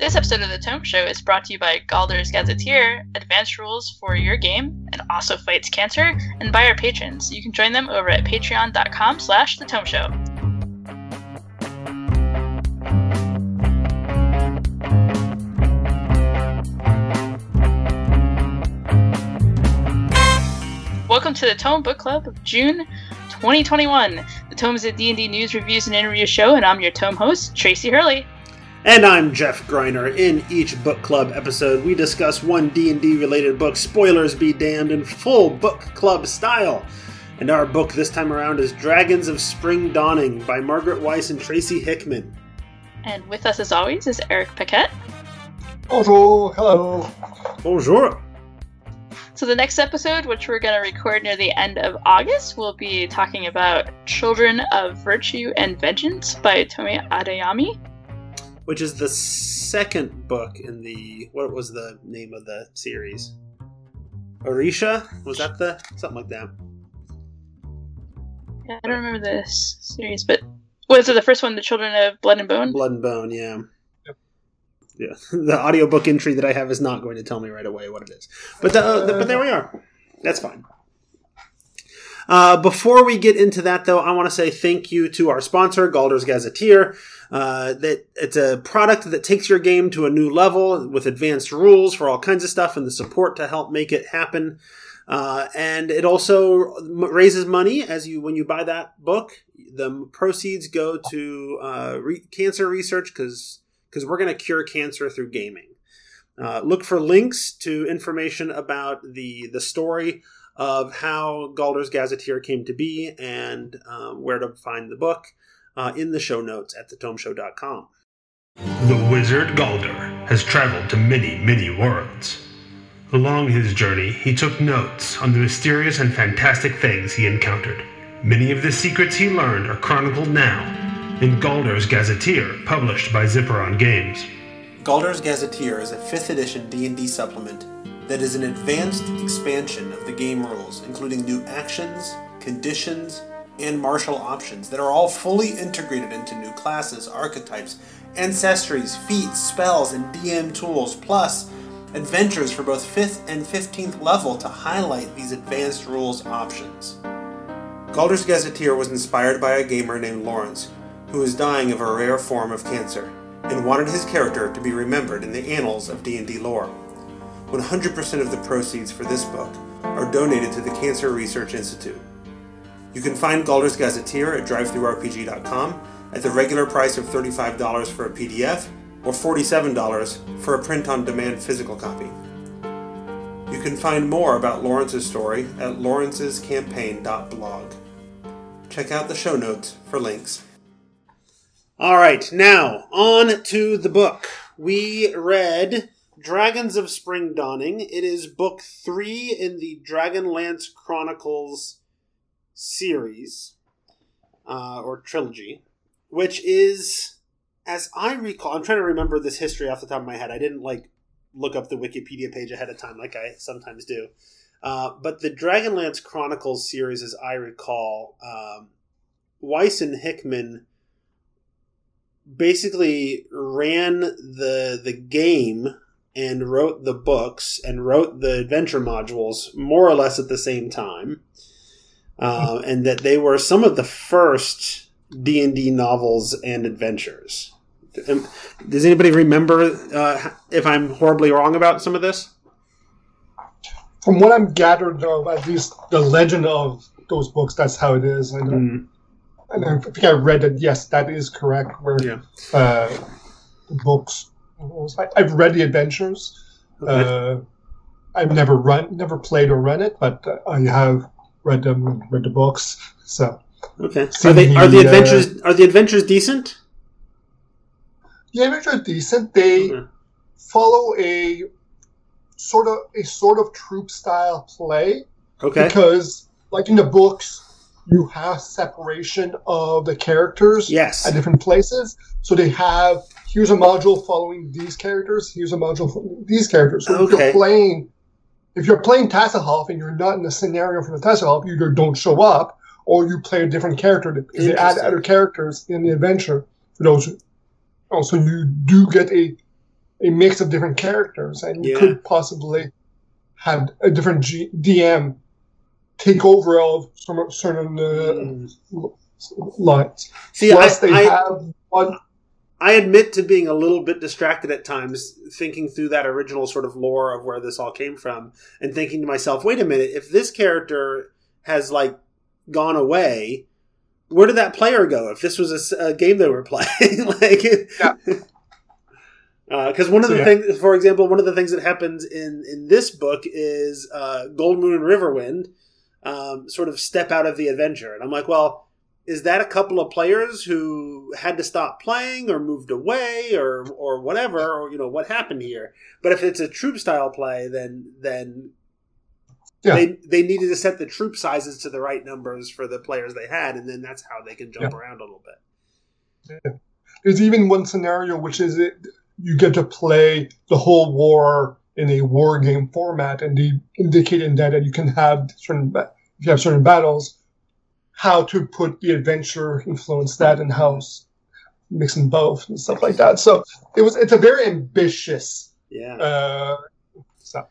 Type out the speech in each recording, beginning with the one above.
This episode of The Tome Show is brought to you by Galder's Gazetteer, advanced rules for your game, and also fights cancer, and by our patrons. You can join them over at patreon.com slash The Tome Show. Welcome to the Tome Book Club of June 2021. The Tome is a D&D news, reviews, and interview show, and I'm your Tome host, Tracy Hurley. And I'm Jeff Greiner. In each book club episode, we discuss one D&D related book, spoilers be damned, in full book club style. And our book this time around is Dragons of Spring Dawning by Margaret Weis and Tracy Hickman. And with us, as always, is Eric Paquette. Bonjour, hello. Bonjour. So the next episode, which we're going to record near the end of August, we'll be talking about Children of Virtue and Vengeance by Tomi Adeyemi. Which is the second book in the what was the name of the series? Orisha? Was that the something like that? Yeah, I don't remember this series, but was it the first one, The Children of Blood and Bone? Blood and Bone, yeah. Yeah, the audiobook entry that I have is not going to tell me right away what it is. But the, uh, the, but there we are. That's fine. Uh, before we get into that, though, I want to say thank you to our sponsor, Galder's Gazetteer. Uh, that it's a product that takes your game to a new level with advanced rules for all kinds of stuff and the support to help make it happen. Uh, and it also raises money as you when you buy that book. The proceeds go to uh, re- cancer research because because we're going to cure cancer through gaming. Uh, look for links to information about the the story of how Galder's Gazetteer came to be and um, where to find the book uh, in the show notes at thetomeshow.com. The wizard Galder has traveled to many, many worlds. Along his journey, he took notes on the mysterious and fantastic things he encountered. Many of the secrets he learned are chronicled now in Galder's Gazetteer, published by Zipperon Games. Galder's Gazetteer is a 5th edition D&D supplement that is an advanced expansion of the game rules, including new actions, conditions, and martial options that are all fully integrated into new classes, archetypes, ancestries, feats, spells, and DM tools, plus adventures for both 5th and 15th level to highlight these advanced rules options. Galder's Gazetteer was inspired by a gamer named Lawrence, who was dying of a rare form of cancer, and wanted his character to be remembered in the annals of D&D lore. 100% of the proceeds for this book are donated to the Cancer Research Institute. You can find Galder's Gazetteer at drivethroughrpg.com at the regular price of $35 for a PDF or $47 for a print on demand physical copy. You can find more about Lawrence's story at lawrencescampaign.blog. Check out the show notes for links. All right, now on to the book. We read Dragons of Spring Dawning. It is book three in the Dragonlance Chronicles series uh, or trilogy, which is, as I recall, I'm trying to remember this history off the top of my head. I didn't like look up the Wikipedia page ahead of time like I sometimes do. Uh, but the Dragonlance Chronicles series, as I recall, um, Weis and Hickman basically ran the the game and wrote the books and wrote the adventure modules more or less at the same time, uh, and that they were some of the first D and D novels and adventures. Um, Does anybody remember uh, if I'm horribly wrong about some of this? From what I'm gathered of, at least the legend of those books, that's how it is. I. Mm, And I think I read that. Yes, that is correct. Where yeah. uh, the books, I've read the adventures. Uh, I've never run, never played or run it, but uh, I have read them, read the books. So Okay. Are they are the the, uh, adventures are the adventures decent? the adventures are decent. They Okay. follow a sort of a sort of troop style play. Okay. because like in the books you have separation of the characters Yes. at different places so they have here's a module following these characters here's a module for these characters so Okay. you're playing if you're playing Tasslehoff and you're not in the scenario for the Tasslehoff you either don't show up or you play a different character because they add other characters in the adventure for those oh, so you do get a a mix of different characters, and you Yeah. could possibly have a different G- DM take over of some certain uh, lines. See, Plus, I, they I, have one. I admit to being a little bit distracted at times, thinking through that original sort of lore of where this all came from, and thinking to myself, wait a minute, if this character has like gone away, where did that player go? If this was a game they were playing, like, Yeah. Because one of the yeah. things, for example, one of the things that happens in in this book is uh, Goldmoon and Riverwind um, sort of step out of the adventure, and I'm like, well, is that a couple of players who had to stop playing or moved away or or whatever, or you know what happened here? But if it's a troop style play, then then Yeah. they they needed to set the troop sizes to the right numbers for the players they had, and then that's how they can jump around a little bit. There's even one scenario which is it, you get to play the whole war in a war game format, and they indicate in that that you can have certain if you have certain battles, how to put the adventure influence that in house, mixing both and stuff like that. So it was it's a very ambitious. Yeah. Uh, stuff.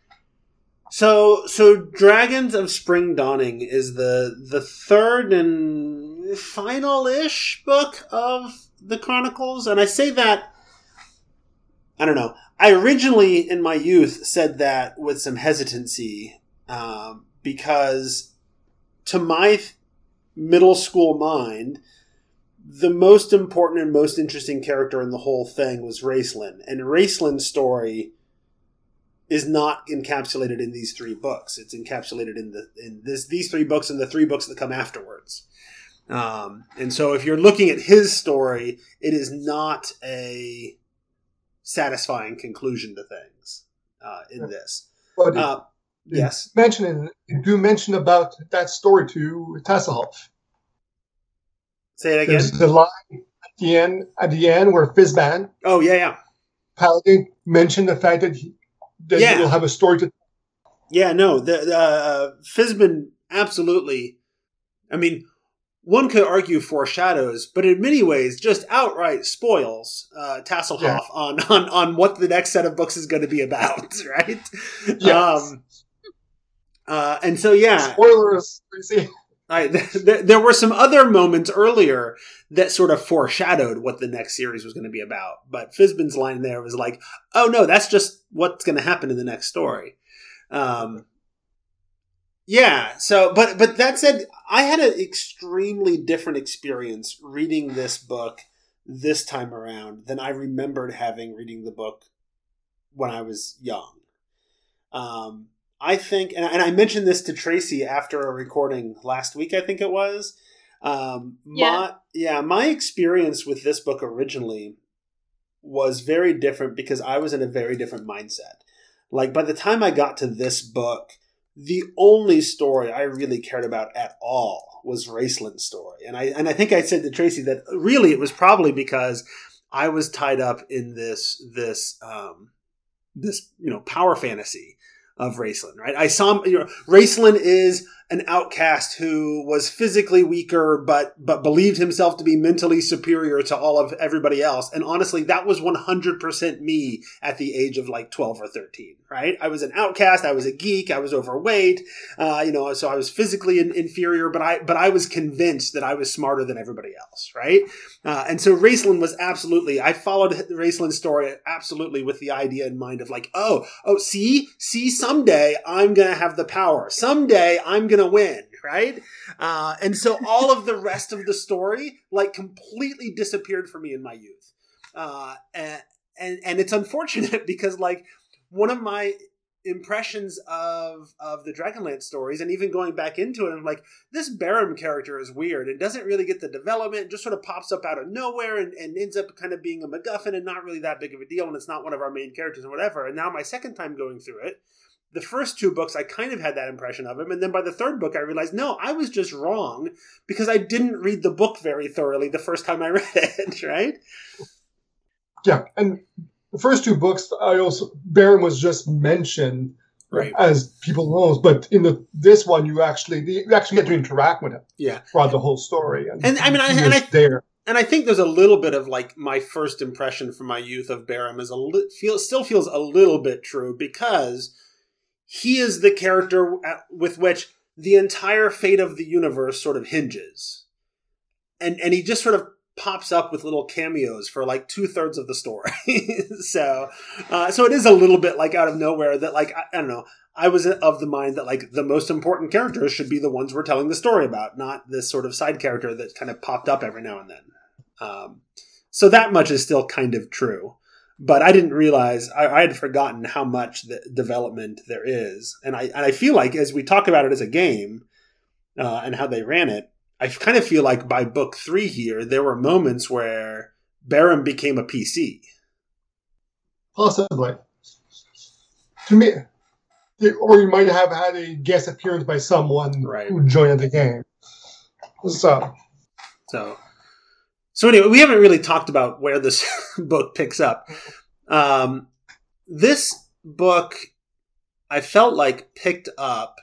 So, so Dragons of Spring Dawning is the the third and final-ish book of the Chronicles, and I say that I don't know. I originally, in my youth, said that with some hesitancy um, because, to my middle school mind, the most important and most interesting character in the whole thing was Raistlin, and Raistlin's story is not encapsulated in these three books. It's encapsulated in the in this these three books and the three books that come afterwards. Um, and so, if you're looking at his story, it is not a satisfying conclusion to things uh, in this. Uh, yes, mention do mention about that story to Tasslehoff. say it again. There's the line at the end at the end where Fizban Oh yeah, yeah, Paladin mentioned the fact that he, that Yeah. he will have a story to yeah. No, the, the uh, Fizban absolutely. I mean, one could argue foreshadows, but in many ways, just outright spoils uh, Tasslehoff Yeah. on, on on what the next set of books is going to be about, right? Yes. Um, uh, and so, yeah, spoilers. You see, I, th- there were some other moments earlier that sort of foreshadowed what the next series was going to be about. But Fizban's line there was like, "Oh no, that's just what's going to happen in the next story." Um, yeah. So, but but that said, I had an extremely different experience reading this book this time around than I remembered having reading the book when I was young. Um, I think, and, and I mentioned this to Tracy after a recording last week, I think it was. Um, Yeah. My, yeah, my experience with this book originally was very different because I was in a very different mindset. Like, by the time I got to this book, the only story I really cared about at all was Raistlin's story. And I, and I think I said to Tracy that really it was probably because I was tied up in this, this, um, this, you know, power fantasy of Raistlin, right? I saw you know, Raistlin is an outcast who was physically weaker, but but believed himself to be mentally superior to all of everybody else. And honestly, that was one hundred percent me at the age of like twelve or thirteen, right? I was an outcast. I was a geek. I was overweight. Uh, you know, so I was physically in, inferior, but I but I was convinced that I was smarter than everybody else, right? Uh, and so Raistlin was absolutely. I followed Raistlin's story absolutely with the idea in mind of like, oh, oh, see, see, someday I'm gonna have the power. Someday I'm gonna win, right? Uh, and so all of the rest of the story like completely disappeared for me in my youth. Uh, and, and and it's unfortunate because like one of my impressions of of the Dragonlance stories, and even going back into it, I'm like, this Berem character is weird. and doesn't really get the development. Just sort of pops up out of nowhere and, and ends up kind of being a MacGuffin and not really that big of a deal. And it's not one of our main characters or whatever. And now my second time going through it, the first two books I kind of had that impression of him, and then by the third book I realized no, I was just wrong because I didn't read the book very thoroughly the first time I read it. Right? yeah, and the first two books, I also Berem was just mentioned Right. as people knows, but in the this one, you actually you actually get to interact with him Yeah. throughout the whole story, and, And I mean, I- and I- there. and I think there's a little bit of like my first impression from my youth of Berem is a li- feel still feels a little bit true because he is the character with which the entire fate of the universe sort of hinges, and and he just sort of pops up with little cameos for like two thirds of the story. so, uh, so it is a little bit like out of nowhere that like I, I don't know. I was of the mind that like the most important characters should be the ones we're telling the story about, not this sort of side character that kind of popped up every now and then. Um, so that much is still kind of true. But I didn't realize I, I had forgotten how much the development there is, and I and I feel like as we talk about it as a game uh, and how they ran it, I kind of feel like by book three here there were moments where Berem became a PC. Possibly. To me, or you might have had a guest appearance by someone Right. who joined the game. So, So, so anyway, we haven't really talked about where this book picks up. Um, this book, I felt like picked up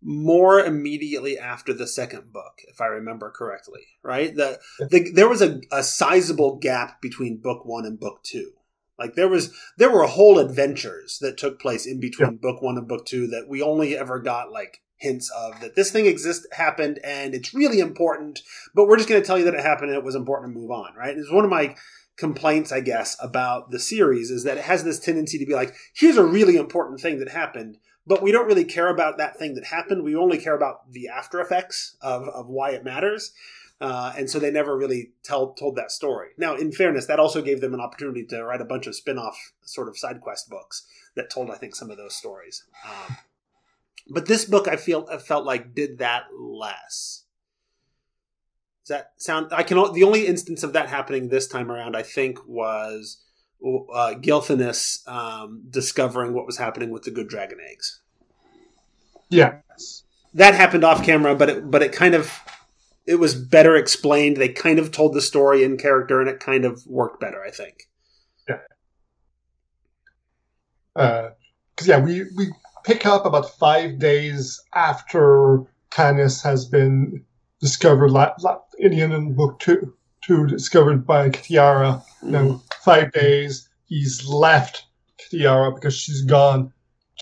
more immediately after the second book, if I remember correctly. Right? The, the there was a, a sizable gap between book one and book two. Like there was there were whole adventures that took place in between book one and book two that we only ever got like hints of that this thing exists happened and it's really important but we're just going to tell you that it happened and it was important to move on right? It's one of my complaints i guess about the series is that it has this tendency to be like here's a really important thing that happened but we don't really care about that thing that happened. We only care about the after effects of, of why it matters uh, and so they never really tell, told that story. Now in fairness that also gave them an opportunity to write a bunch of spin-off sort of side quest books that told i think some of those stories. Um, but this book I feel I felt like did that less. Does that sound? I can. The only instance of that happening this time around, I think, was uh, Gilthanas um, discovering what was happening with the good dragon eggs. yeah. That happened off camera, but it, but it kind of it was better explained. They kind of told the story in character, and it kind of worked better. I think. Yeah. Because, yeah, we, we pick up about five days after Tanis has been discovered la- la- in the end of book two, two discovered by Kitiara. You know, five days he's left Kitiara because she's gone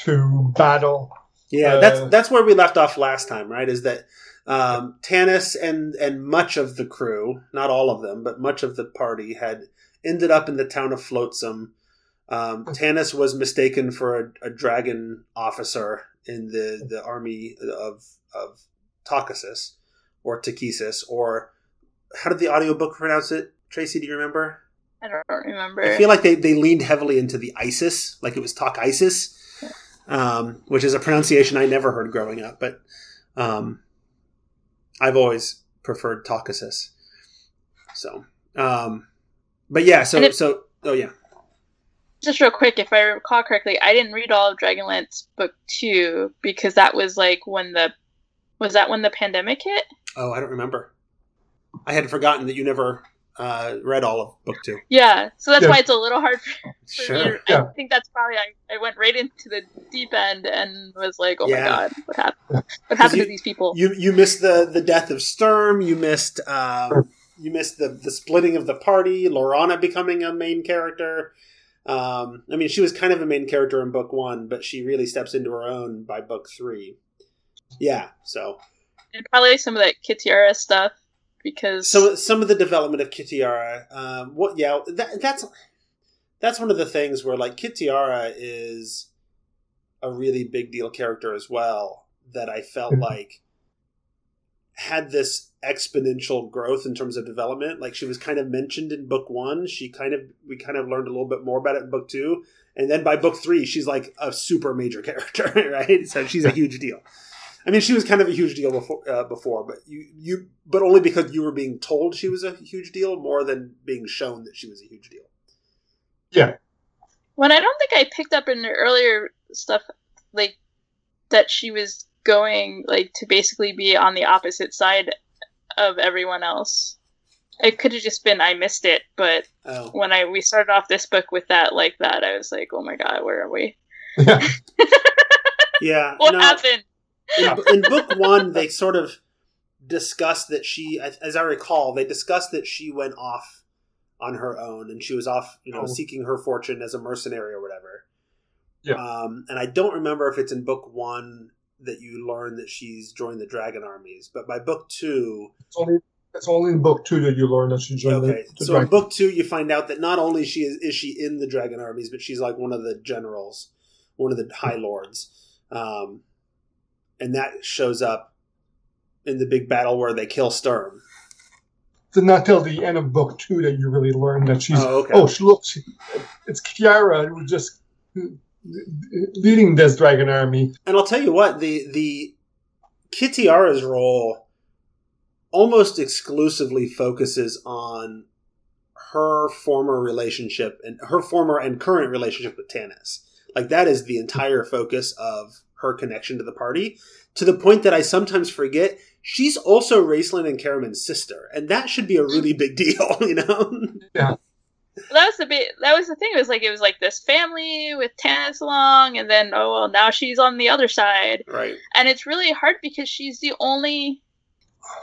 to battle. Yeah, Uh, that's that's where we left off last time, right? Is that um, Tanis and and much of the crew, not all of them, but much of the party had ended up in the town of Flotsam. Um, Tanis was mistaken for a, a dragon officer in the, the army of of Taukasis or Takesis or how did the audiobook pronounce it? Tracy, do you remember? I don't remember. I feel like they, they leaned heavily into the ISIS, like it was talk ISIS, um, which is a pronunciation I never heard growing up, but um, I've always preferred Taukasis. So, um, but yeah, so, it- so, oh yeah. Just real quick, if I recall correctly, I didn't read all of Dragonlance book two because that was like when the was that when the pandemic hit? Oh, I don't remember. I had forgotten that you never uh, read all of book two. Yeah, so that's Yeah. why it's a little hard for, for me. Sure. I think that's probably I, I went right into the deep end and was like, oh Yeah. my god, what happened? What happened you- to these people? You you missed the the death of Sturm. You missed um, you missed the the splitting of the party. Laurana becoming a main character. Um, I mean, she was kind of a main character in book one, but she really steps into her own by book three. Yeah, so and probably some of that Kitiara stuff because some some of the development of Kitiara. Um, what? Yeah, that, that's that's one of the things where like Kitiara is a really big deal character as well. That I felt Mhm. like had this exponential growth in terms of development. Like she was kind of mentioned in book one. She kind of we kind of learned a little bit more about it in book two, and then by book three, she's like a super major character, right? So she's a huge deal. I mean, she was kind of a huge deal before, uh, before, but you, you, but only because you were being told she was a huge deal, more than being shown that she was a huge deal. Yeah. when I don't think I picked up in the earlier stuff like that she was going like to basically be on the opposite side of everyone else. It could have just been I missed it, but Oh, when I we started off this book with that like that, I was like, oh my god, where are we? Yeah. yeah. What no, happened? in, in book one, they sort of discussed that she, as I recall, they discussed that she went off on her own and she was off, you know, Oh. seeking her fortune as a mercenary or whatever. Yeah. Um, and I don't remember if it's in book one that you learn that she's joined the dragon armies, but by book two, It's only it's only in book two that you learn that she joined okay. the, the So in book two, you find out that not only she is is she in the dragon armies, but she's like one of the generals, one of the high lords, um, and that shows up in the big battle where they kill Sturm. It's not till the end of book two that you really learn that she's. Oh, okay. Oh, she looks. It's Kiara who just leading this dragon army. And I'll tell you what the the Kitiara's role almost exclusively focuses on her former relationship and her former and current relationship with Tanis. Like that is the entire focus of her connection to the party. To the point that I sometimes forget she's also Raistlin and Caramon's sister, and that should be a really big deal, you know. That was the bit that was the thing it was like it was like this family with Tanis along and then oh well now she's on the other side right. and it's really hard because she's the only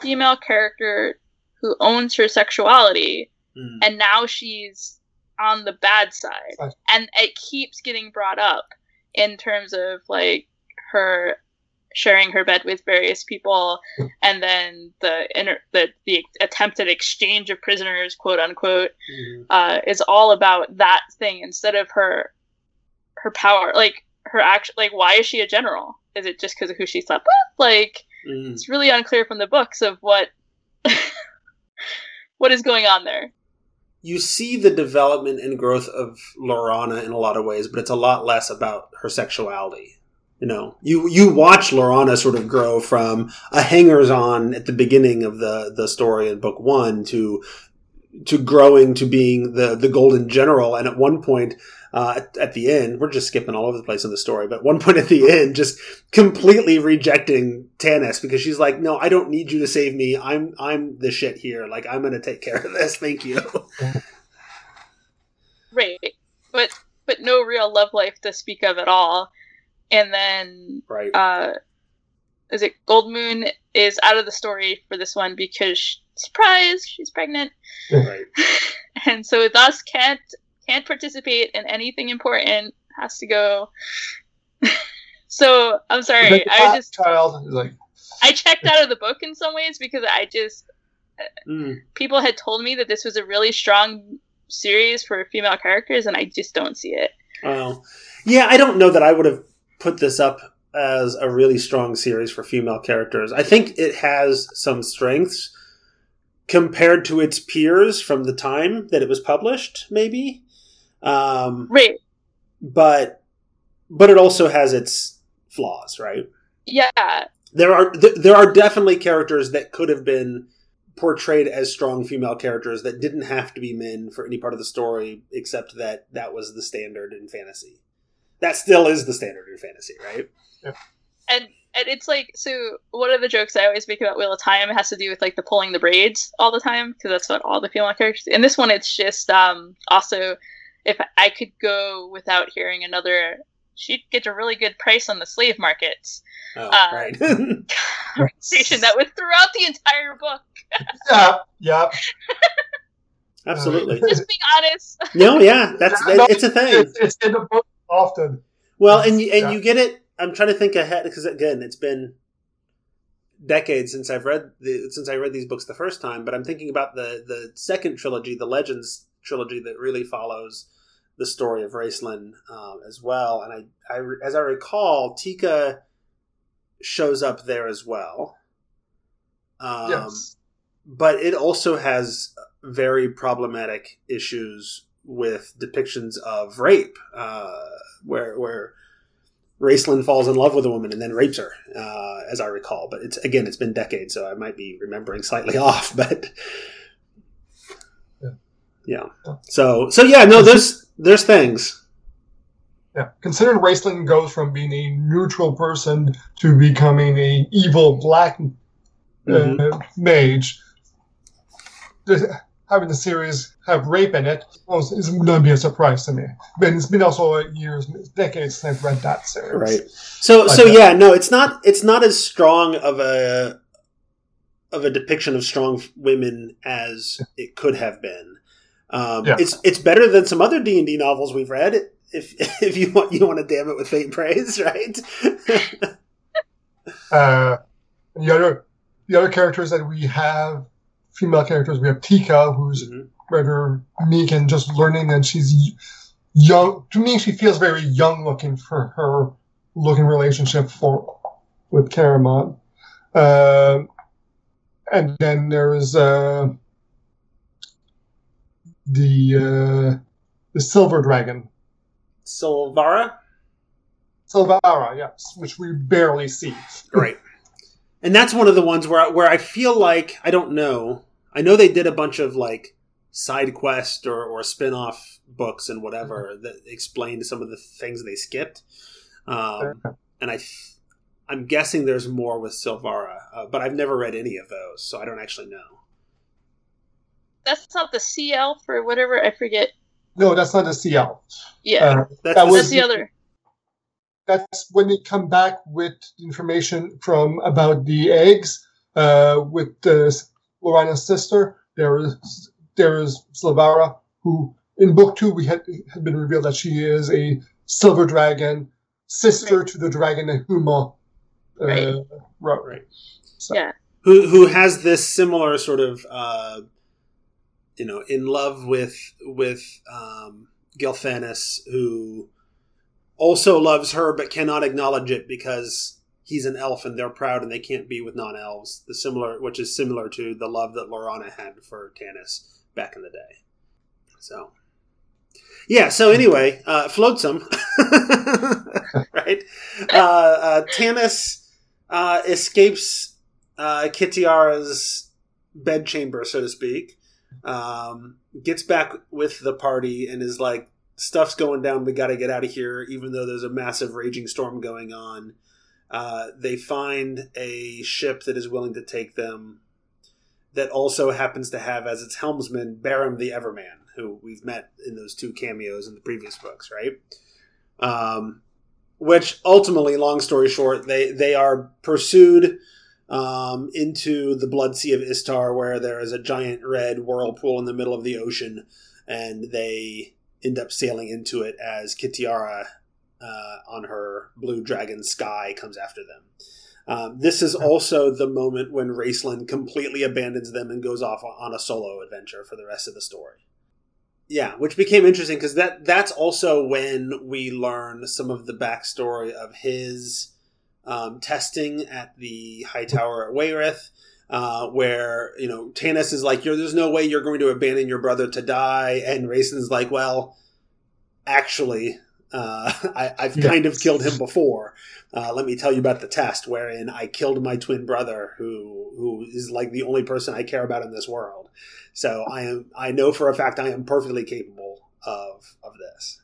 female character who owns her sexuality Mm. and now she's on the bad side and it keeps getting brought up in terms of like her sharing her bed with various people and then the inter- the the attempted exchange of prisoners quote unquote Mhm. uh, is all about that thing instead of her her power like her action like why is she a general is it just because of who she slept with like Mm. it's really unclear from the books of what what is going on there you see the development and growth of Laurana in a lot of ways, but it's a lot less about her sexuality. You know, you you watch Laurana sort of grow from a hangers on at the beginning of the the story in book one to to growing to being the the golden general, and at one point. Uh, at, the end, we're just skipping all over the place in the story, but one point at the end, just completely rejecting Tanis because she's like, "No, I don't need you to save me. I'm I'm the shit here. Like I'm to take care of this. Thank you." right but but no real love life to speak of at all and then Right. uh is it Goldmoon is out of the story for this one because surprise she's pregnant right. and so thus can't can't participate in anything important has to go so i'm sorry The i just child like i checked out of the book in some ways because i just Mm. people had told me that this was a really strong series for female characters and i just don't see it Well, yeah, I don't know that I would have put this up as a really strong series for female characters. I think it has some strengths compared to its peers from the time that it was published, maybe. Um, right but but it also has its flaws, right? yeah There are th- there are definitely characters that could have been portrayed as strong female characters that didn't have to be men for any part of the story, except that that was the standard in fantasy. That still is the standard in fantasy, right? Yeah. and and it's like so one of the jokes i always make about wheel of time has to do with like the pulling the braids all the time because that's what all the female characters in this one it's just um also if i could go without hearing another she'd get a really good price on the slave markets Oh, Uh, right. conversation that was throughout the entire book yeah, yeah. Absolutely. just being honest No, yeah, that's Yeah, that, it's a thing. It's, it's in the book often. Well, and you, and Yeah. you get it. I'm trying to think ahead because again, it's been decades since I've read the since I read these books the first time. But I'm thinking about the the second trilogy, the Legends trilogy, that really follows the story of Raistlin um, as well. And I, I, as I recall, Tika shows up there as well. Um, yes. but it also has very problematic issues with depictions of rape, uh, where where Raistlin falls in love with a woman and then rapes her, uh, as I recall. But it's again, it's been decades, so I might be remembering slightly off. But Yeah. yeah, so so yeah, no, there's there's things. Yeah. Considering Raistlin goes from being a neutral person to becoming a evil black uh, Mhm. mage, having the series have rape in it well, going to be a surprise to me. But it's been also years, decades since I've read that series. Right. So But, so uh, yeah, no, it's not it's not as strong of a of a depiction of strong women as it could have been. Um, Yeah. It's it's better than some other D and D novels we've read. If if you want you want to damn it with faint praise, right? Uh, the other the other characters that we have, female characters, we have Tika, who's Mhm. rather meek and just learning, and she's young. To me, she feels very young looking for her looking relationship for with Caramon. Um and then there is uh, the uh, the Silver Dragon, Silvara, Silvara, yes, which we barely see. right? And that's one of the ones where I, where I feel like I don't know. I know they did a bunch of like side quest or, or spin off books and whatever that explained some of the things they skipped. Um, and I, th- I'm guessing there's more with Silvara, uh, but I've never read any of those, so I don't actually know. That's not the CL for whatever I forget. No, that's not the CL. Yeah, Uh, That's That the- was- that's the other. That's when they come back with information from about the eggs uh, with uh, Laurana's sister. There is there is Silvara, who in book two we had had been revealed that she is a silver dragon, sister to the dragon that Huma uh, Right. wrote. Right. So, Yeah. who who has this similar sort of uh, you know in love with with um, Gilthanas, who also loves her but cannot acknowledge it because he's an elf and they're proud and they can't be with non-elves. The similar, which is similar to the love that Lorana had for Tanis back in the day. So. Yeah. So anyway, uh, Flotsam, right? Uh, uh, Tanis uh, escapes uh, Kitiara's bedchamber, so to speak. Um, gets back with the party and is like, "Stuff's going down. We got to get out of here." Even though there's a massive raging storm going on, uh, they find a ship that is willing to take them. That also happens to have as its helmsman Berem the Everman, who we've met in those two cameos in the previous books, right? Um, which ultimately, long story short, they they are pursued um, into the Blood Sea of Istar, where there is a giant red whirlpool in the middle of the ocean, and they end up sailing into it as Kitiara uh, on her blue dragon Skie comes after them. Um, this is also the moment when Raceland completely abandons them and goes off on a solo adventure for the rest of the story. Yeah, which became interesting because that that's also when we learn some of the backstory of his um, testing at the High Tower at Wayreth, uh, where you know Tanis is like, "You're there's no way you're going to abandon your brother to die," and Raistlin's like, "Well, actually, uh, I, I've Yeah. kind of killed him before. Uh, let me tell you about the test wherein I killed my twin brother, who who is like the only person I care about in this world. So I am I know for a fact I am perfectly capable of of this."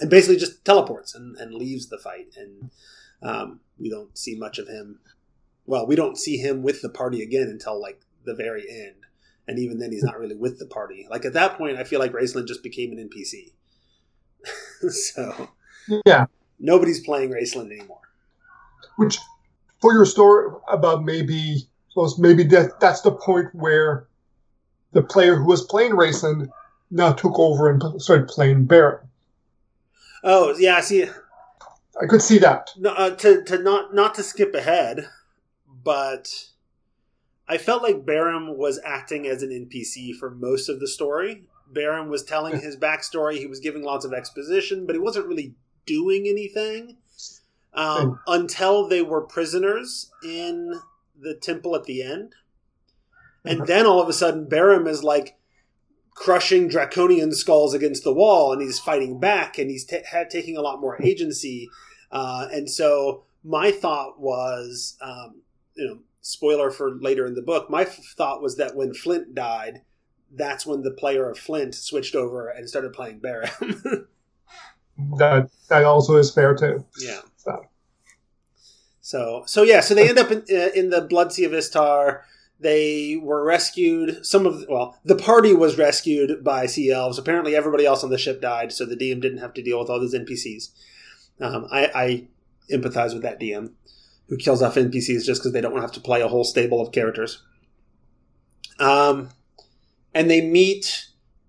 And basically just teleports and, and leaves the fight, and um, we don't see much of him. Well, we don't see him with the party again until like the very end, and even then, he's not really with the party. Like at that point, I feel like Raistlin just became an NPC. so Yeah, nobody's playing Raistlin anymore. which for your story about maybe maybe that that's the point where the player who was playing Raistlin now took over and started playing Berem. Oh yeah, I see, I could see that. no, uh, to to not not to skip ahead, but I felt like Berem was acting as an NPC for most of the story. Berem was telling his backstory. He was giving lots of exposition, but he wasn't really doing anything um, until they were prisoners in the temple at the end. And then all of a sudden, Berem is like crushing draconian skulls against the wall, and he's fighting back, and he's ha- taking a lot more agency. Uh, and so, my thought was, um, you know, spoiler for later in the book. My f- thought was that when Flint died, that's when the player of Flint switched over and started playing Berem. That that also is fair too. Yeah. So. So so yeah, so they end up in, uh, in the Blood Sea of Istar. They were rescued. Some of well, the party was rescued by sea elves. Apparently, everybody else on the ship died, so the DM didn't have to deal with all those NPCs. Um, I, I empathize with that DM who kills off NPCs just because they don't want to have to play a whole stable of characters. Um, and they meet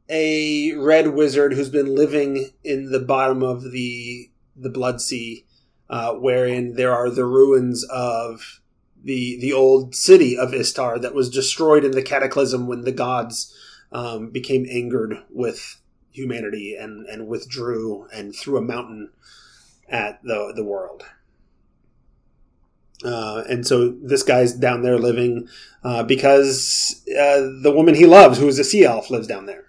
a red wizard who's been living in the bottom of the the Blood Sea, uh, wherein there are the ruins of the the old city of Istar that was destroyed in the cataclysm when the gods um, became angered with humanity and, and withdrew and threw a mountain at the the world. Uh, and so this guy's down there living uh, because uh, the woman he loves, who is a sea elf, lives down there.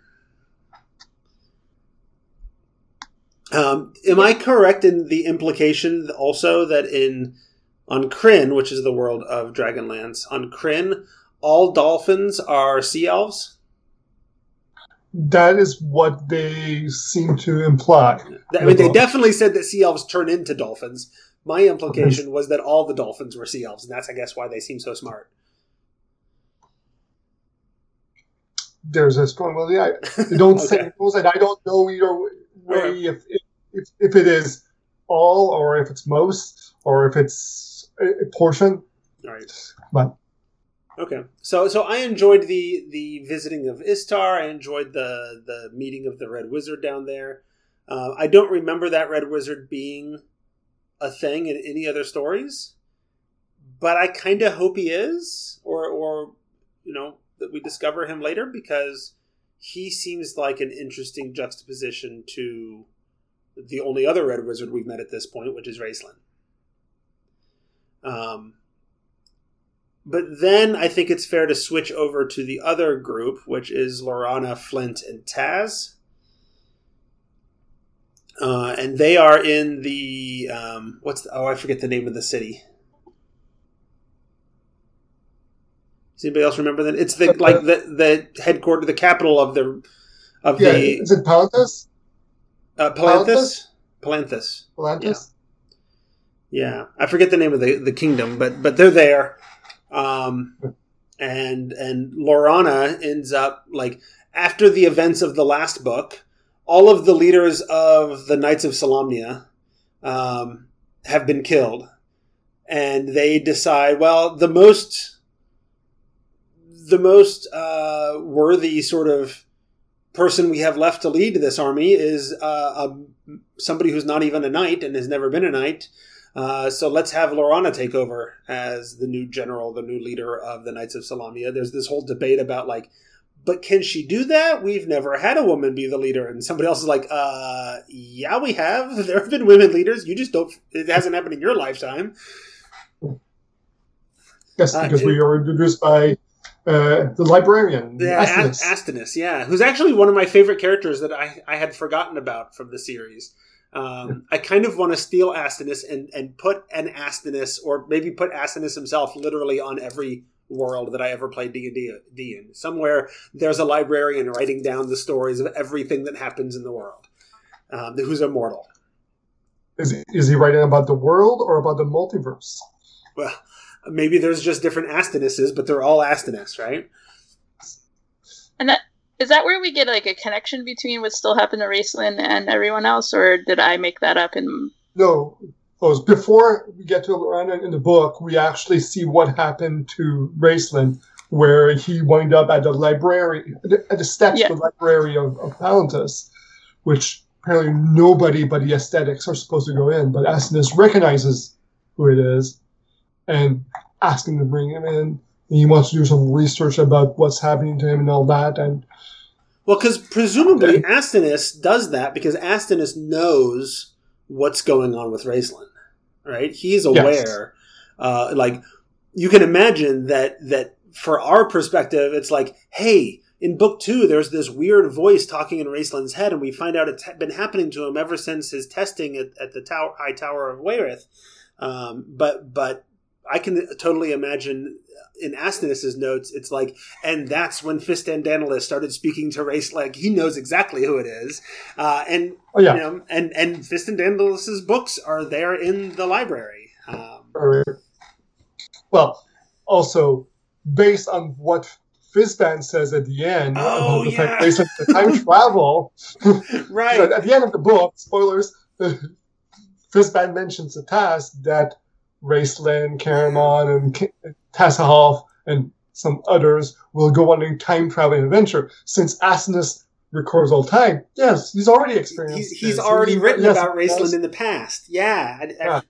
Um, am I correct in the implication also that in on Krynn, which is the world of Dragonlance, on Krynn, all dolphins are sea elves? That is what they seem to imply. I mean, they definitely said that sea elves turn into dolphins. My implication was that all the dolphins were sea elves, and that's, I guess, why they seem so smart. There's a strong. Well, yeah, don't Okay. say and I don't know either way if, if if it is all or if it's most or if it's a, a portion. All right. But Okay, so so I enjoyed the the visiting of Istar. I enjoyed the the meeting of the Red Wizard down there. Uh, I don't remember that Red Wizard being a thing in any other stories, but I kind of hope he is, or or you know that we discover him later because he seems like an interesting juxtaposition to the only other Red Wizard we've met at this point, which is Raistlin. Um, but then I think it's fair to switch over to the other group, which is Laurana, Flint, and Tas. Uh, and they are in the um, what's the, oh I forget the name of the city. Does anybody else remember that? It's the like the the headquarters, the capital of the of yeah, the is it Palanthas? uh, Palanthas. Palanthas. Palanthas? Yeah, I forget the name of the, the kingdom, but but they're there, um, and and Laurana ends up like after the events of the last book, all of the leaders of the Knights of Solamnia um, have been killed, and they decide well the most the most uh, worthy sort of person we have left to lead this army is uh, a, somebody who's not even a knight and has never been a knight. Uh, so let's have Laurana take over as the new general, the new leader of the Knights of Solamnia. There's this whole debate about like, but can she do that? We've never had a woman be the leader, and somebody else is like, uh, yeah, we have. There have been women leaders. You just don't. It hasn't happened in your lifetime. Yes, Uh, because it- we were introduced by uh, the librarian, Yeah, Astinus. Astinus. yeah, who's actually one of my favorite characters that I, I had forgotten about from the series. Um, I kind of want to steal Astinus and, and put an Astinus, or maybe put Astinus himself, literally on every world that I ever played D and D in. Somewhere there's a librarian writing down the stories of everything that happens in the world, um, who's immortal. Is, is he writing about the world or about the multiverse? Well, maybe there's just different Astinuses, but they're all Astinus, right? And that is that where we get like a connection between what still happened to Raistlin and everyone else, or did I make that up? And No. Oh, before we get to Laurana in the book, we actually see what happened to Raistlin, where he wound up at the library, at the steps Yeah. of the library of, of Palanthas, which apparently nobody but the aesthetics are supposed to go in. But Astinus recognizes who it is and asks him to bring him in. And he wants to do some research about what's happening to him and all that. And Well, because presumably Astinus does that because Astinus knows what's going on with Raistlin, right? He's aware. Uh, like you can imagine that that for our perspective, it's like, hey, in book two, there's this weird voice talking in Raistlin's head, and we find out it's been happening to him ever since his testing at, at the tower, High Tower of Wayreth. Um, but but I can totally imagine in Astinus's notes, it's like, and that's when Fistandantilus started speaking to race. Like he knows exactly who it is, uh, and oh yeah, you know, and and Fistandantilus's books are there in the library. Um, Well, also based on what Fizban says at the end Oh, about the fact based on the time travel. right. At the end of the book, spoilers, Fizban mentions a task that Raistlin, Caramon, and K- Tasslehoff, and some others will go on a time traveling adventure. Since Astinus records all time, yes, he's already experienced. He's, he's already He- written yes, about Raistlin in the past. Yeah, I, I- Yeah.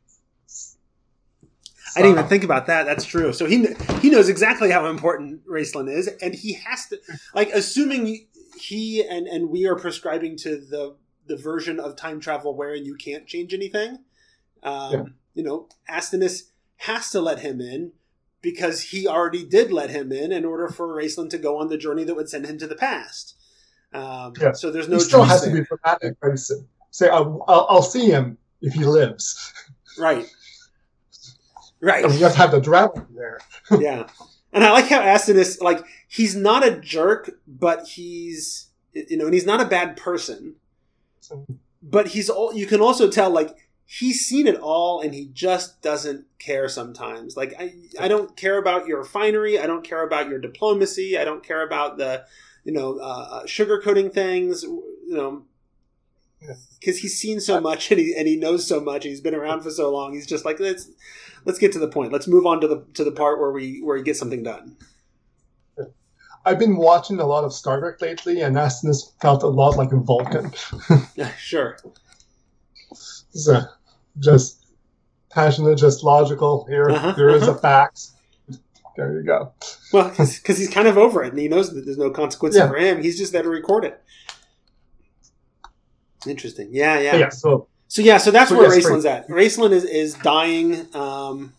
I didn't even think about that. That's true. So he he knows exactly how important Raistlin is, and he has to like assuming he and and we are prescribing to the the version of time travel wherein you can't change anything. Um, Yeah. You know, Astinus has to let him in because he already did let him in in order for Raistlin to go on the journey that would send him to the past. Um, Yeah. So there's no he still has there. to be dramatic. Right? Say, I'll, I'll, I'll see him if he lives. right. Right. And you have to have the drama there. yeah. And I like how Astinus, like, he's not a jerk, but he's, you know, and he's not a bad person, but he's all, you can also tell, like, he's seen it all and he just doesn't care sometimes. Like, I, I don't care about your finery. I don't care about your diplomacy. I don't care about the, you know, uh, sugarcoating things, you know, because he's seen so much and he, and he knows so much and he's been around for so long. He's just like, let's, let's get to the point. Let's move on to the, to the part where we, where we get something done. I've been watching a lot of Star Trek lately, and Astinus felt a lot like a Vulcan. Yeah, sure. so, just passionate, just logical. Here, Uh-huh, there is uh-huh. a fact. There you go. Well, because he's kind of over it, and he knows that there's no consequences Yeah. for him. He's just there to record it. Interesting. Yeah, yeah. Yeah, so So yeah, so that's So where yes, Raistlin's at. Raistlin is, is dying um,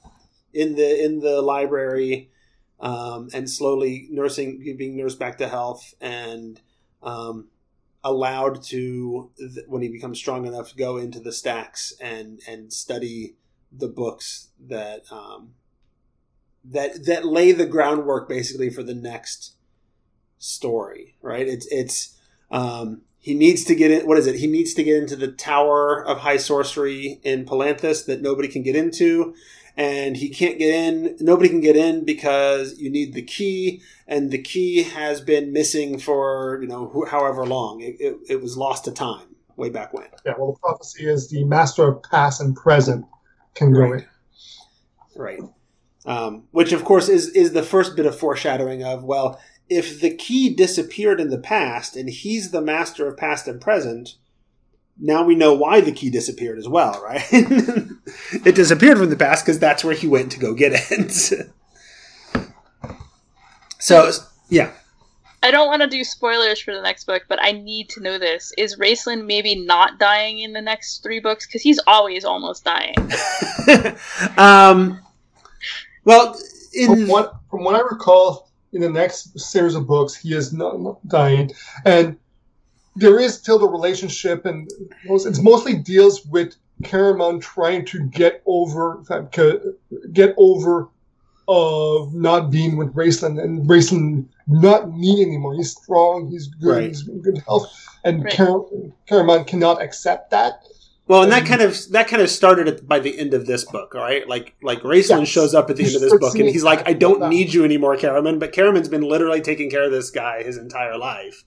in the in the library um, and slowly nursing, being nursed back to health, and um, allowed to when he becomes strong enough go into the stacks and and study the books that um, that that lay the groundwork basically for the next story. Right? It's it's um, he needs to get in. What is it? He needs to get into the Tower of High Sorcery in Palanthas that nobody can get into, and he can't get in. Nobody can get in because you need the key, and the key has been missing for you know however long. It, it, it was lost to time way back when. yeah, well, the prophecy is the master of past and present can go Right. in. Right. Um, which, of course, is is the first bit of foreshadowing of well, if the key disappeared in the past and he's the master of past and present, now we know why the key disappeared as well, right? it disappeared from the past because that's where he went to go get it. so, yeah. I don't want to do spoilers for the next book, but I need to know this. Is Raistlin maybe not dying in the next three books? Because he's always almost dying. um, well, in From what from what I recall, in the next series of books, he is not, not dying, and there is still the relationship, and it's mostly deals with Caramon trying to get over get over of not being with Raistlin and Raistlin not needing anymore. He's strong, he's good, Right. he's in good health, and Right. Car- Caramon cannot accept that. Well, and that Um, kind of that kind of started at, by the end of this book, all right? Like like Raistlin Yes. shows up at the end of this book, and he's like, "I don't need you anymore, Caramon." But Caramon's been literally taking care of this guy his entire life,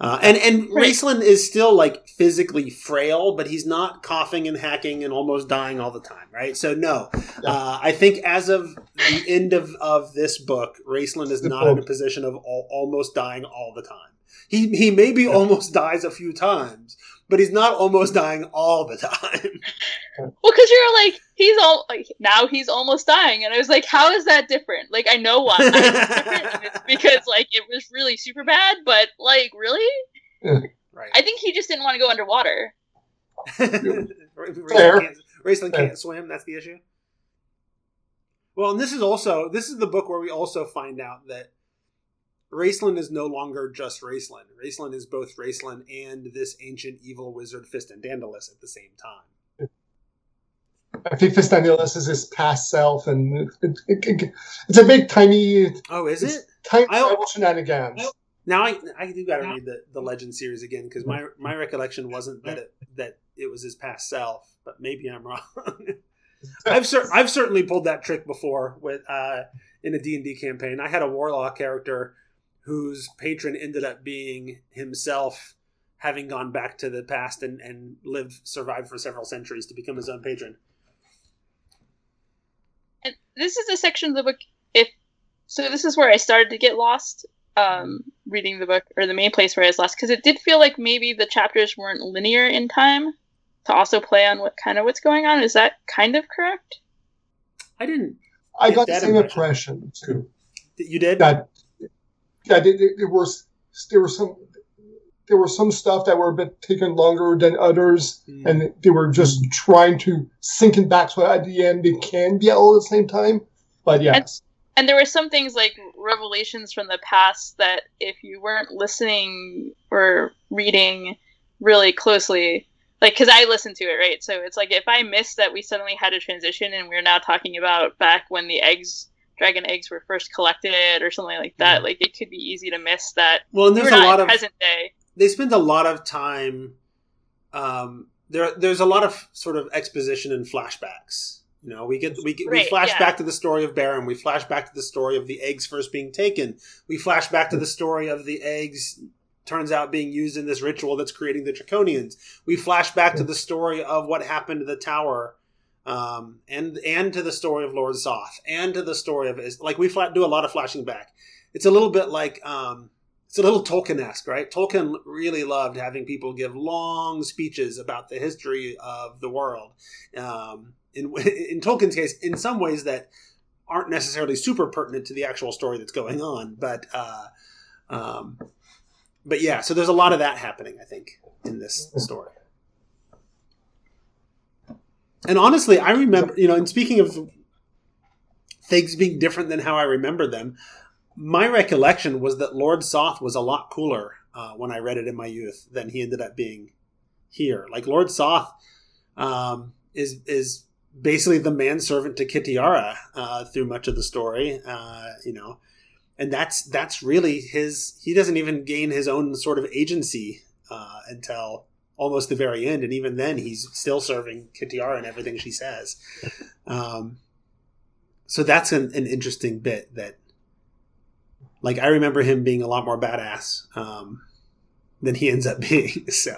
uh, and and Right. Raistlin is still like physically frail, but he's not coughing and hacking and almost dying all the time, right? So no, uh, I think as of the end of of this book, Raistlin is not in a position of al- almost dying all the time. He he maybe almost dies a few times, but he's not almost dying all the time. Well, because you're like he's all like now he's almost dying, and I was like, how is that different? Like I know why it's different, it's because like it was really super bad, but like really, Right. I think he just didn't want to go underwater. Raistlin can't, Raistlin can't swim. That's the issue. Well, and this is also this is the book where we also find out that Raistlin is no longer just Raistlin. Raistlin is both Raistlin and this ancient evil wizard Fistandantilus at the same time. I think Fistandantilus is his past self, and it, it, it, it's a big, tiny, Oh, is it? tiny I- travel shenanigans. I- Now I I do got to read the, the Legend series again because my my recollection wasn't that it that it was his past self, but maybe I'm wrong. I've cer- I've certainly pulled that trick before with uh, in a D and D campaign. I had a warlock character whose patron ended up being himself, having gone back to the past and and lived survived for several centuries to become his own patron. And this is a section of the book. If so, this is where I started to get lost um, reading the book, or the main place where I was lost, because it did feel like maybe the chapters weren't linear in time to also play on what kind of what's going on. Is that kind of correct? I didn't. I got the same impression. impression too. You did? That yeah, there, there there was there was some there was some stuff that were a bit taken longer than others, Mm. and they were just trying to sync it back so at the end they can be all at the same time. But yes, And there were some things like revelations from the past that if you weren't listening or reading really closely, like because I listened to it, right? So it's like if I missed that we suddenly had a transition and we're now talking about back when the eggs, dragon eggs, were first collected or something like that, Mhm. like it could be easy to miss that. Well, and We're there's a lot of present day. they spend a lot of time. Um, there, there's a lot of sort of exposition and flashbacks. You know, we get we get, we flash yeah. back to the story of Berem. We flash back to the story of the eggs first being taken. We flash back to the story of the eggs turns out being used in this ritual that's creating the Draconians. We flash back to the story of what happened to the tower, um, and and to the story of Lord Soth, and to the story of like we flat do a lot of flashing back. It's a little bit like um, it's a little Tolkien-esque, right? Tolkien really loved having people give long speeches about the history of the world. Um, in, in Tolkien's case, in some ways that aren't necessarily super pertinent to the actual story that's going on, but uh, um, but yeah. So there's a lot of that happening, I think, in this story. And honestly, I remember, you know, and speaking of things being different than how I remember them, my recollection was that Lord Soth was a lot cooler uh, when I read it in my youth than he ended up being here. Like Lord Soth um, is is basically the manservant to Kitiara uh, through much of the story, uh, you know, and that's that's really his. He doesn't even gain his own sort of agency uh, until almost the very end, and even then, he's still serving Kitiara and everything she says. Um, so that's an, an interesting bit that like I remember him being a lot more badass um, than he ends up being. So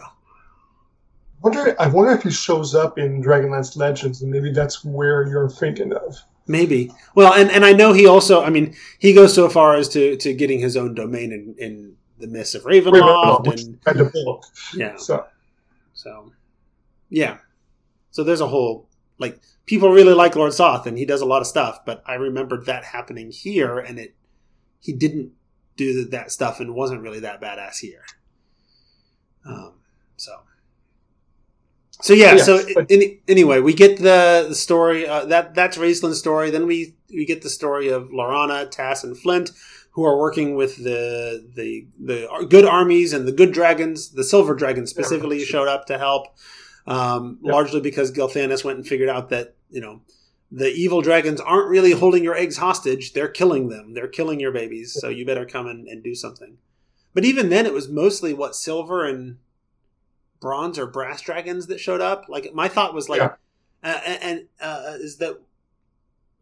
wonder I wonder if he shows up in Dragonlance Legends, and maybe that's where you're thinking of. maybe well, and, and I know he also. I mean, he goes so far as to, to getting his own domain in, in the Mists of Ravenloft, Ravenloft, which and read the book. yeah, So so yeah. So there's a whole like people really like Lord Soth, and he does a lot of stuff. But I remembered that happening here, and it he didn't do that stuff and wasn't really that badass here. Um, so so yeah. So but- any, anyway, we get the, the story uh, that that's Raistlin's story. Then we we get the story of Laurana, Tas, and Flint, who are working with the the the good armies and the good dragons. The silver dragons specifically Yeah. showed up to help, um, largely because Gilthanas went and figured out that you know the evil dragons aren't really holding your eggs hostage; they're killing them. They're killing your babies. So you better come and, and do something. But even then, it was mostly what silver and bronze or brass dragons that showed up. Like my thought was like, Yeah. uh, and uh, is that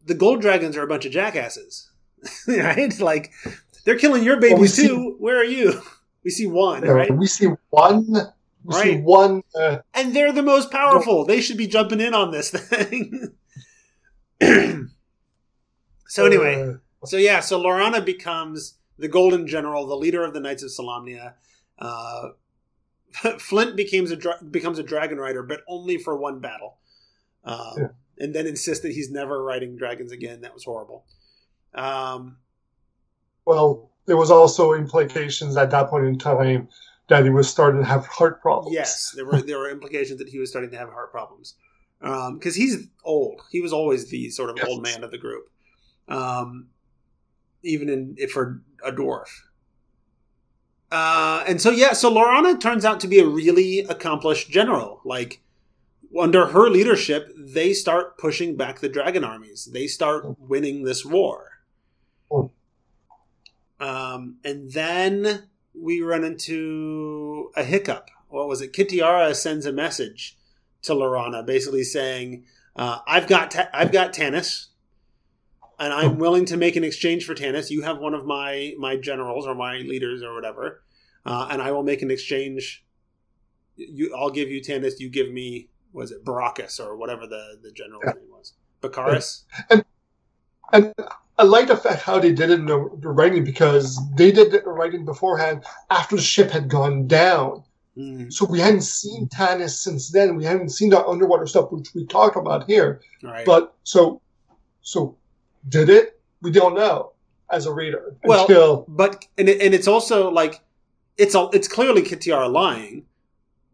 the gold dragons are a bunch of jackasses, right? Like they're killing your Well, we babies see- too. Where are you? We see one, right? we see one. We see one. Uh, And they're the most powerful. They should be jumping in on this thing. so anyway, uh, so yeah, so Laurana becomes the Golden General, the leader of the Knights of Solamnia. Uh, Flint becomes a dra- becomes a dragon rider, but only for one battle, um, Yeah. and then insists that he's never riding dragons again. That was horrible. Um, well, there was also implications at that point in time that he was starting to have heart problems. yes, there were there were implications that he was starting to have heart problems because he's old. He was always the sort of Yes. old man of the group, um, even in if for a dwarf. Uh, and so yeah, so Laurana turns out to be a really accomplished general. Like under her leadership, they start pushing back the dragon armies. They start winning this war. Um, and then we run into a hiccup. What was it? Kitiara sends a message to Laurana, basically saying, uh, "I've got Ta- I've got Tanis, and I'm willing to make an exchange for Tanis. You have one of my my generals or my leaders or whatever, uh, and I will make an exchange. You, I'll give you Tanis. You give me was it Baracus or whatever the the general's Yeah. name was, Bakaris. And I like the fact how they did it in the, writing because they did the writing beforehand after the ship had gone down. Mm, So we hadn't seen Tanis since then. We hadn't seen the underwater stuff, which we talked about here. right. But so, so did it? We don't know as a reader Well- until but and it, and it's also like it's a it's clearly Kitiara lying,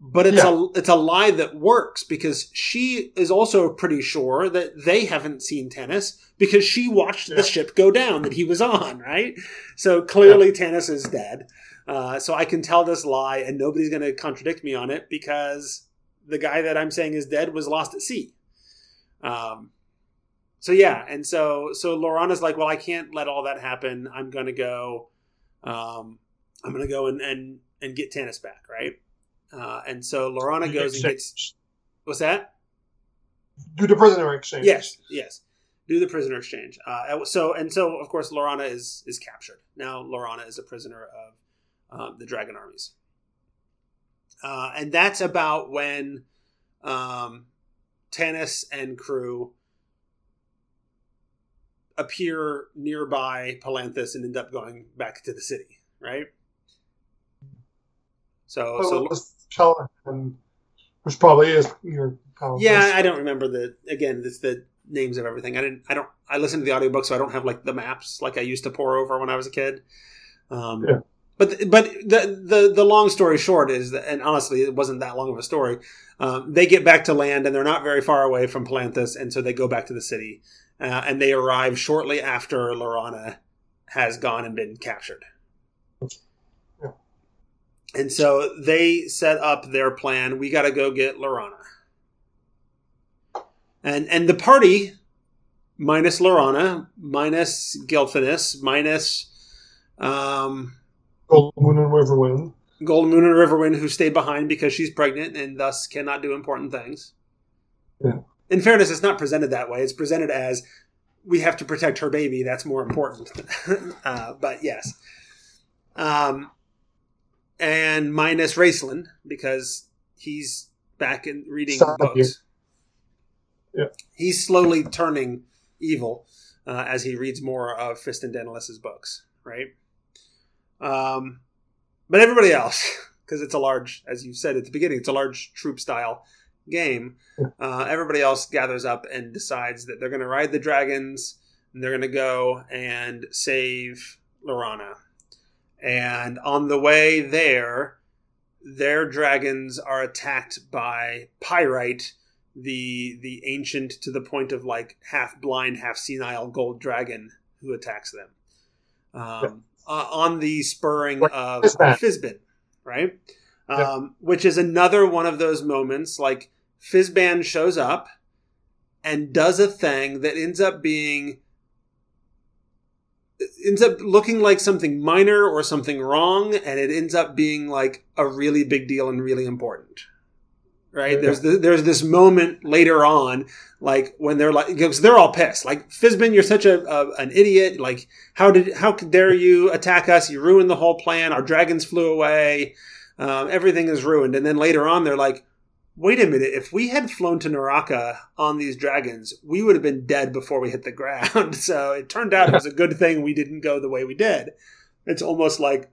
but it's a it's a lie that works because she is also pretty sure that they haven't seen Tanis because she watched Yeah. the ship go down that he was on, right? So clearly Tanis is dead. Uh, so I can tell this lie and nobody's going to contradict me on it because the guy that I'm saying is dead was lost at sea. Um, so yeah, and so so Laurana's like, well, I can't let all that happen. I'm gonna go. Um, I'm gonna go and and and get Tanis back, right? Uh, and so Laurana goes and gets. What's that? do the prisoner exchange. Yes, yes. Do the prisoner exchange. Uh, so and so, of course, Laurana is is captured. Now Laurana is a prisoner of um, the dragon armies, uh, and that's about when um, Tanis and crew appear nearby Palanthas and end up going back to the city. Right. So, So, so was Callahan, which probably is your Callahan. Yeah, I don't remember the again. It's the names of everything. I didn't. I don't. I listened to the audiobook, so I don't have like the maps like I used to pore over when I was a kid. Um, Yeah. But but the the the long story short is that, and honestly, it wasn't that long of a story. Um, they get back to land, and they're not very far away from Palanthas, and so they go back to the city, uh, and they arrive shortly after Laurana has gone and been captured. And so they set up their plan. We got to go get Laurana and and the party minus Laurana, minus Gilthanas, minus um, Goldmoon and Riverwind. Golden Moon and Riverwind, who stay behind because she's pregnant and thus cannot do important things. Yeah. In fairness, it's not presented that way. It's presented as we have to protect her baby. That's more important. uh, but yes. Um, and minus Raistlin because he's back in reading Stop books. Yeah. He's slowly turning evil uh, as he reads more of Fistandantilus's books, right? Um, but everybody else, because it's a large, as you said at the beginning, it's a large troop style game. Uh, everybody else gathers up and decides that they're going to ride the dragons and they're going to go and save Laurana. And on the way there, their dragons are attacked by Pyrite, the the ancient to the point of like half blind, half senile gold dragon who attacks them. Um, uh, on the spurring of Fizban. Right? Yeah. Um, which is another one of those moments like Fizban shows up and does a thing that ends up being ends up looking like something minor or something wrong and it ends up being like a really big deal and really important. Right? Yeah. there's the, there's this moment later on like when they're like because they're all pissed. Like Fizban you're such a, a an idiot. Like how did how dare you attack us? You ruined the whole plan. Our dragons flew away. Um, everything is ruined and then later on they're like wait a minute if we had flown to Neraka on these dragons we would have been dead before we hit the ground so it turned out it was a good thing we didn't go the way we did it's almost like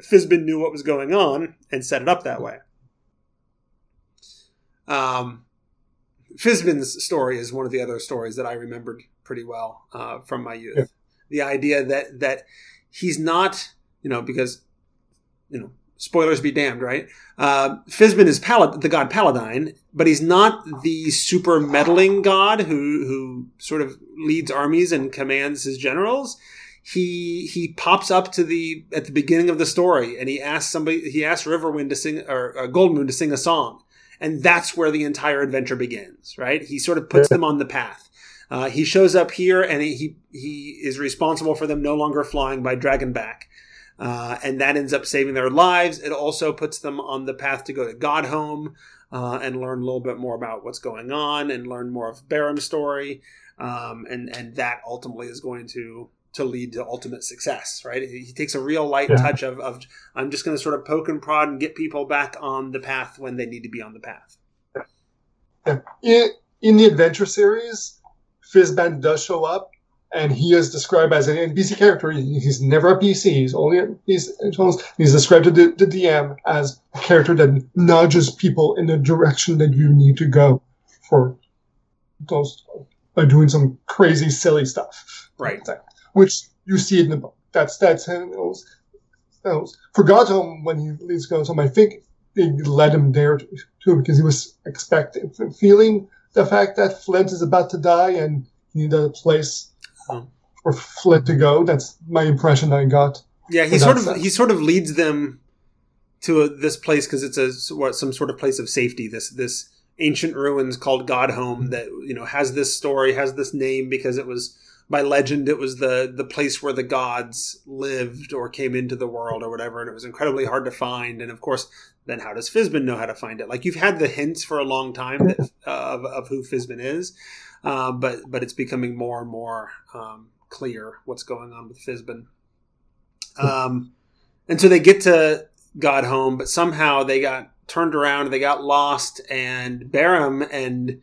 Fizban knew what was going on and set it up that way um, Fizban's story is one of the other stories that I remembered pretty well uh, from my youth. Yeah. The idea that that he's not, you know, because you know, spoilers be damned, right? Uh, Fizban is Pal- the god Paladine, but he's not the super meddling god who who sort of leads armies and commands his generals. He he pops up to the at the beginning of the story, and he asks somebody. He asks Riverwind to sing or uh, Goldmoon to sing a song and that's where the entire adventure begins right he sort of puts them on the path uh, he shows up here and he, he he is responsible for them no longer flying by dragonback uh, and that ends up saving their lives. It also puts them on the path to go to godhome uh, and learn a little bit more about what's going on and learn more of Berem's story. Um, and and that ultimately is going to to lead to ultimate success right? He, takes a real light Yeah. touch of, of i'm just going to sort of poke and prod and get people back on the path when they need to be on the path. In, in the adventure series, Fizban does show up, and he is described as an NPC character. He's never a PC. He's only a, he's he's described to the, the DM as a character that nudges people in the direction that you need to go for those by doing some crazy silly stuff. Right. Which you see in the book. That's that's him. It was, it was, for Gotham when he leaves Gotham. I think they led him there to, too because he was expecting, feeling the fact that Flint is about to die and he needed a place Oh. for Flint to go. That's my impression I got. Yeah, he sort of he sort of leads them to a, this place because it's a what some sort of place of safety. This this ancient ruins called Godhome that you know has this story, has this name because it was by legend it was the the place where the gods lived or came into the world or whatever, and it was incredibly hard to find. And of course, then how does Fizban know how to find it? Like you've had the hints for a long time that, uh, of of who Fizban is, uh, but but it's becoming more and more um, clear what's going on with Fizban. Um, and so they get to God home, but somehow they got turned around, they got lost, and Berem and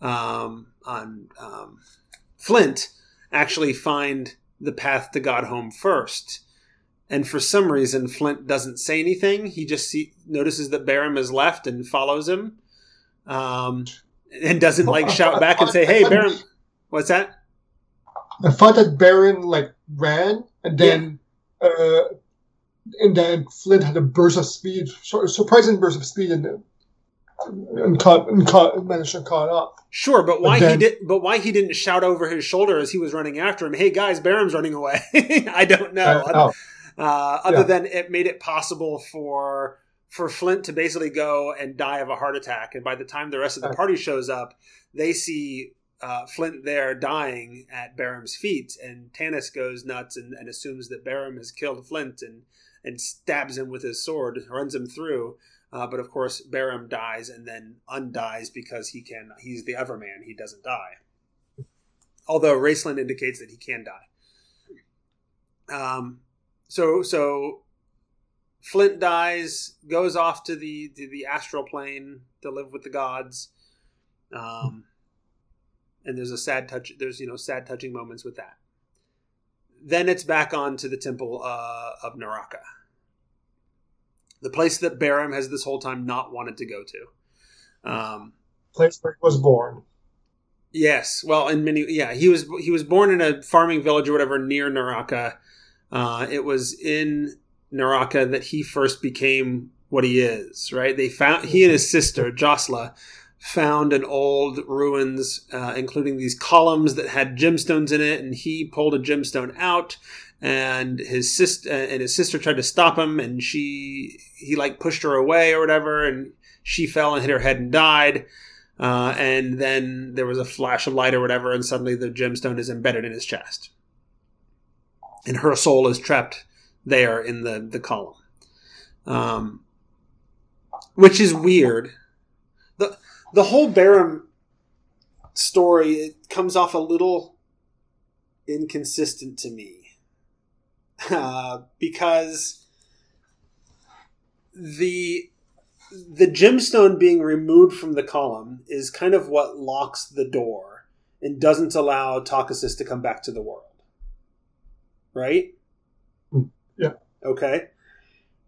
um, on um, Flint actually find the path to God home first. And for some reason, Flint doesn't say anything. He just see, notices that Berem is left and follows him, um, and doesn't like shout back and say, "Hey, Berem, what's that?" I thought that Berem like ran and then uh, and then Flint had a burst of speed, sur- surprising burst of speed, and and caught and caught and managed to caught up. Sure, but why then- he did? But why he didn't shout over his shoulder as he was running after him? Hey guys, Berem's running away. I don't know. Uh, oh, Uh, other Yeah. than it made it possible for for Flint to basically go and die of a heart attack, and by the time the rest of the Uh. party shows up, they see uh, Flint there dying at Berem's feet, and Tanis goes nuts and, and assumes that Berem has killed Flint and and stabs him with his sword, runs him through. Uh, but of course, Berem dies and then undies because he can. He's the Everman. He doesn't die. Although Raistlin indicates that he can die. Um, so so Flint dies, goes off to the to the astral plane to live with the gods. Um, and there's a sad touch. There's you know sad touching moments with that. Then it's back on to the temple uh, of Neraka, the place that Berem has this whole time not wanted to go to. Um, place where he was born. Yes, well, in many, yeah, he was he was born in a farming village or whatever near Neraka. Uh, it was in Neraka that he first became what he is. Right? They found he and his sister Jasla found an old ruins, uh, including these columns that had gemstones in it, and he pulled a gemstone out. And his sister and his sister tried to stop him, and she he like pushed her away or whatever, and she fell and hit her head and died. Uh, and then there was a flash of light or whatever, and suddenly the gemstone is embedded in his chest. And her soul is trapped there in the, the column. Um, which is weird. The, the whole Berem story it comes off a little inconsistent to me. Uh, because the the gemstone being removed from the column is kind of what locks the door and doesn't allow Takhisis to come back to the world. Right? Okay.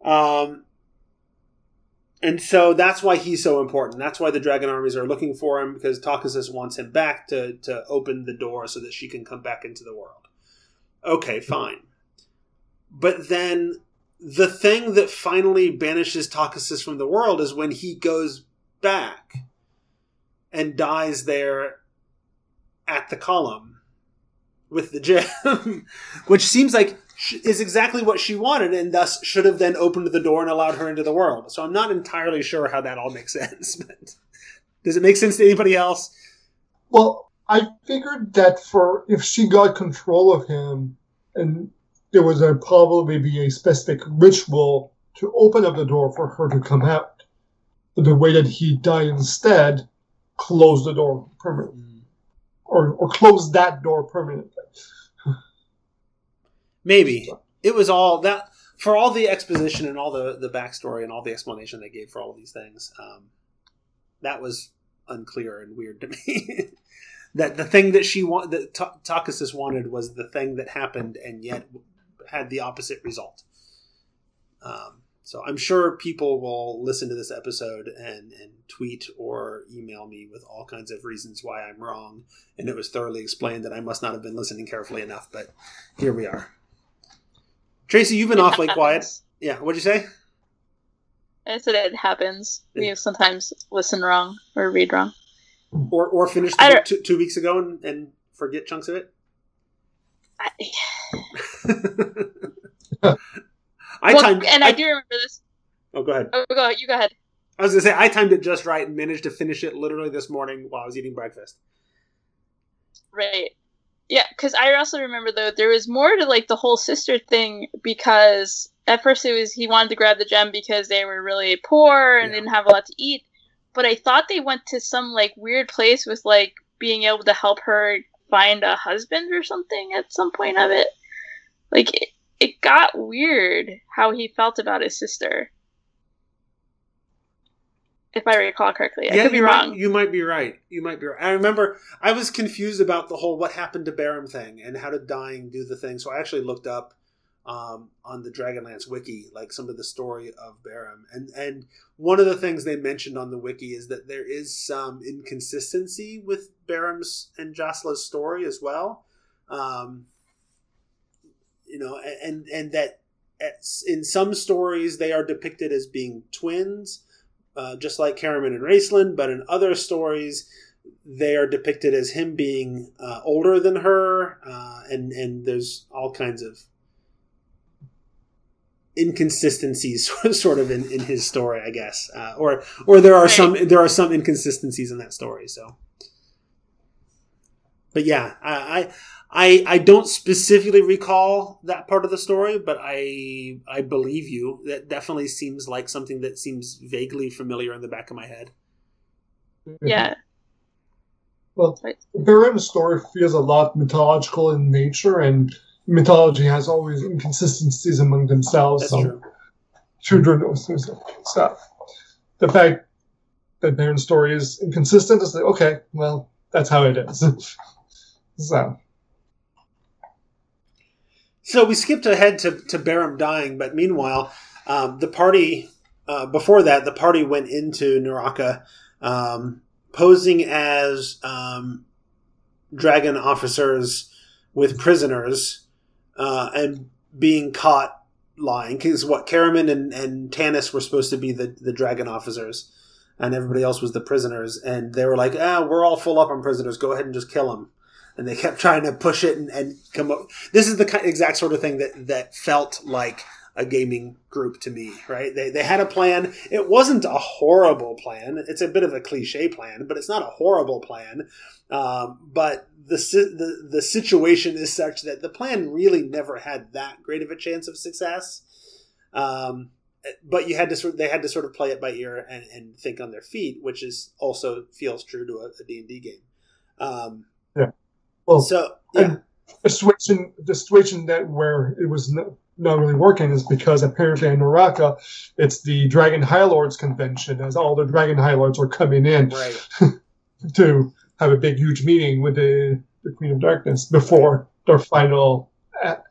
Um, and so that's why he's so important. That's why the dragon armies are looking for him because Takhisis wants him back to, to open the door so that she can come back into the world. Okay, fine. But then the thing that finally banishes Takhisis from the world is when he goes back and dies there at the column with the gem, which seems like is exactly what she wanted and thus should have then opened the door and allowed her into the world. So I'm not entirely sure how that all makes sense, but does it make sense to anybody else? Well, I figured that for if she got control of him, and there was a probably be a specific ritual to open up the door for her to come out. But the way that he died instead closed the door permanently, mm. or or closed that door permanently. Maybe it was all that for all the exposition and all the the backstory and all the explanation they gave for all of these things. Um, that was unclear and weird to me. that the thing that she wanted, that Ta- Takhisis wanted was the thing that happened, and yet had the opposite result. Um, so I'm sure people will listen to this episode and, and tweet or email me with all kinds of reasons why I'm wrong, and it was thoroughly explained that I must not have been listening carefully enough. But here we are. Tracy, you've been awfully quiet. Yeah, what'd you say? I said it happens. We sometimes listen wrong or read wrong. Or or finish the book two, two weeks ago and, and forget chunks of it. I, I well, timed, and I, do remember this. Oh, go ahead. Oh, go you go ahead. I was gonna say I timed it just right and managed to finish it literally this morning while I was eating breakfast. Right. Yeah, because I also remember though there was more to like the whole sister thing because at first it was he wanted to grab the gem because they were really poor and Yeah. didn't have a lot to eat, but I thought they went to some like weird place with like being able to help her find a husband or something at some point of it. Like it, it got weird how he felt about his sister. If I recall correctly, I could be you wrong. Might, you might be right. You might be right. I remember I was confused about the whole what happened to Berem thing and how did dying do the thing. So I actually looked up um, on the Dragonlance wiki like some of the story of Berem, and and one of the things they mentioned on the wiki is that there is some inconsistency with Berem's and Jocelyn's story as well. Um, you know, and and that at, in some stories they are depicted as being twins uh, just like Caramon and Raistlin, but in other stories, they are depicted as him being uh, older than her, uh, and and there's all kinds of inconsistencies, sort of in, in his story, I guess, uh, or or there are Right. some there are some inconsistencies in that story. So, but yeah, I. I I, I don't specifically recall that part of the story, but I I believe you. That definitely seems like something that seems vaguely familiar in the back of my head. yeah, Well, Right. the Berem story feels a lot mythological in nature, and mythology has always inconsistencies among themselves. That's so true. children knows this stuff. The fact that Berem's story is inconsistent is like, okay, well, that's how it is. so, So we skipped ahead to, to Berem dying, but meanwhile, um, the party, uh, before that, the party went into Neraka um, posing as um, dragon officers with prisoners uh, and being caught lying. Because what, Caramon and, and Tanis were supposed to be the, the dragon officers, and everybody else was the prisoners. And they were like, ah, we're all full up on prisoners. Go ahead and just kill them. And they kept trying to push it and, and come up. This is the ki- exact sort of thing that, that felt like a gaming group to me, right? They, they had a plan. It wasn't a horrible plan. It's a bit of a cliche plan, but it's not a horrible plan. Um, but the, the the situation is such that the plan really never had that great of a chance of success. Um, but you had to sort they had to sort of play it by ear and, and think on their feet, which is also feels true to a, D&D game. Um, well, so yeah, the situation, the situation that where it was no, not really working is because apparently in Neraka, it's the Dragon High Lords convention, as all the Dragon High Lords are coming in right. to have a big, huge meeting with the, the Queen of Darkness before their final. act.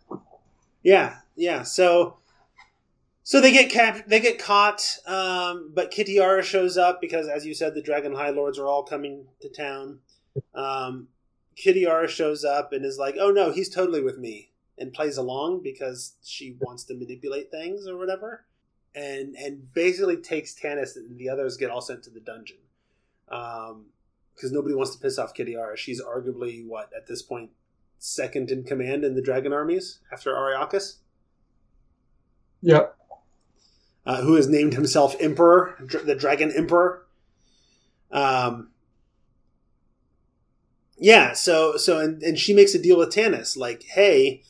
Yeah, yeah. So, so they get cap- they get caught, um, but Kitiara shows up because, as you said, the Dragon High Lords are all coming to town. Um, Kitiara shows up and is like, "Oh no, he's totally with me," and plays along because she wants to manipulate things or whatever, and and basically takes Tanis and the others get all sent to the dungeon. Um, because nobody wants to piss off Kitiara. She's arguably what at this point second in command in the dragon armies after Ariakas, Yeah, uh, who has named himself Emperor, dr- the Dragon Emperor. Um, yeah, so so and, and she makes a deal with Tanis, like, hey,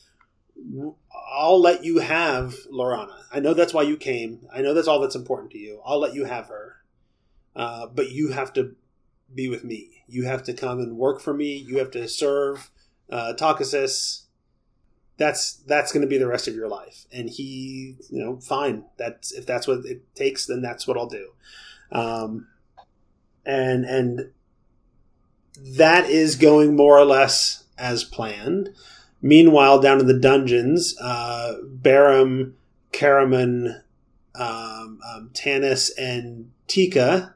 I'll let you have Lorana. I know that's why you came. I know that's all that's important to you. I'll let you have her, uh, but you have to be with me. You have to come and work for me. You have to serve uh. That's that's going to be the rest of your life. And he, you know, fine. That's if that's what it takes, then that's what I'll do. Um, and and that is going more or less as planned. Meanwhile, down in the dungeons, uh, Berem, Caramon, um, um, Tanis, and Tika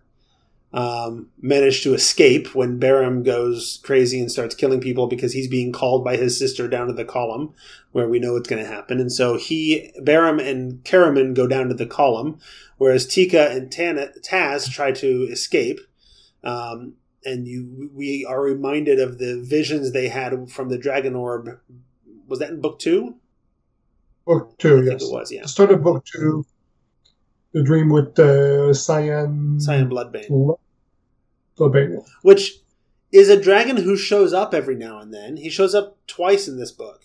um, manage to escape when Berem goes crazy and starts killing people because he's being called by his sister down to the column where we know it's going to happen. And so he, Berem and Caramon go down to the column, whereas Tika and Tana, Tas try to escape. Um, and you, we are reminded of the visions they had from the Dragon Orb. Was that in book two? Book two, I think yes. it was, yeah. Start of book two, the dream with uh, Cyan. Cyan Bloodbane. Blo- Bloodbane. which is a dragon who shows up every now and then. He shows up twice in this book.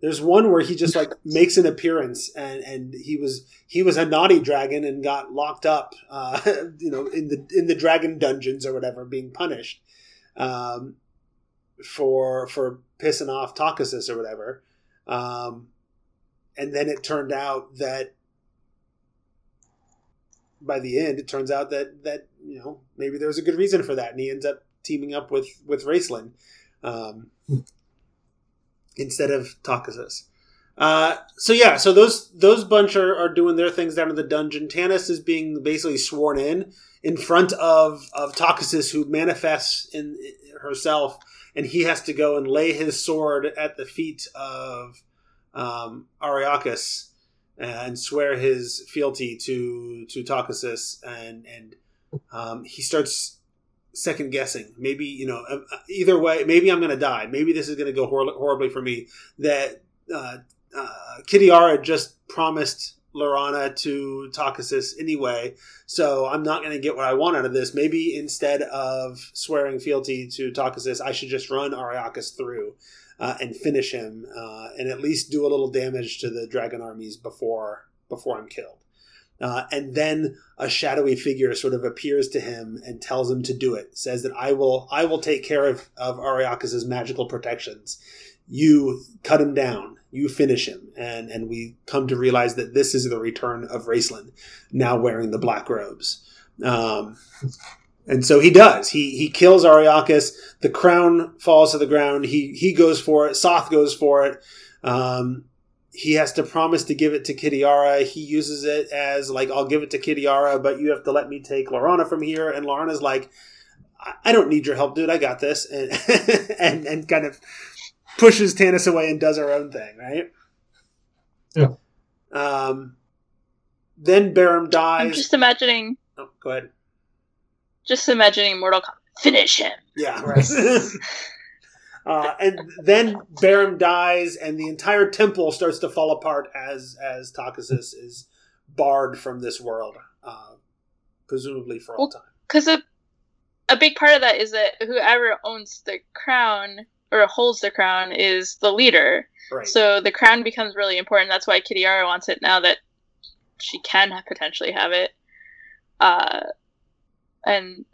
There's one where he just like makes an appearance, and and he was he was a naughty dragon and got locked up, uh, you know, in the in the dragon dungeons or whatever, being punished um, for for pissing off Takhisis or whatever. Um, and then it turned out that by the end, it turns out that that you know maybe there was a good reason for that, and he ends up teaming up with with Raistlin um, instead of Takhisis. Uh, so yeah, so those those bunch are, are doing their things down in the dungeon. Tanis is being basically sworn in in front of of Takhisis, who manifests in herself, and he has to go and lay his sword at the feet of um, Ariakas and swear his fealty to to Takhisis, and and um, he starts second guessing. Maybe you know, uh, either way, maybe I'm going to die. Maybe this is going to go hor- horribly for me. That uh, uh, just promised Laurana to Takhisis anyway, so I'm not going to get what I want out of this. Maybe instead of swearing fealty to Takhisis, I should just run Ariakas through. Uh, and finish him, uh, and at least do a little damage to the dragon armies before before I'm killed. Uh, and then a shadowy figure sort of appears to him and tells him to do it. Says that I will I will take care of of Ariakas's magical protections. You cut him down. You finish him, and and we come to realize that this is the return of Raistlin, now wearing the black robes. Um, and so he does. He he kills Ariakas. The crown falls to the ground. He he goes for it. Soth goes for it. Um, he has to promise to give it to Kitiara. He uses it as like, I'll give it to Kitiara, but you have to let me take Laurana from here. And Laurana's like, I- I don't need your help, dude. I got this, and and and kind of pushes Tanis away and does her own thing, right? Yeah. Um. Then Berem dies. I'm just imagining, Oh, go ahead. just imagining Mortal Kombat. Finish him. Yeah. uh, and then Berem dies, and the entire temple starts to fall apart as as Takhisis is barred from this world, uh, presumably for all Well, time. Because a, a big part of that is that whoever owns the crown or holds the crown is the leader. Right. So the crown becomes really important. That's why Kitiara wants it now that she can potentially have it. Uh, and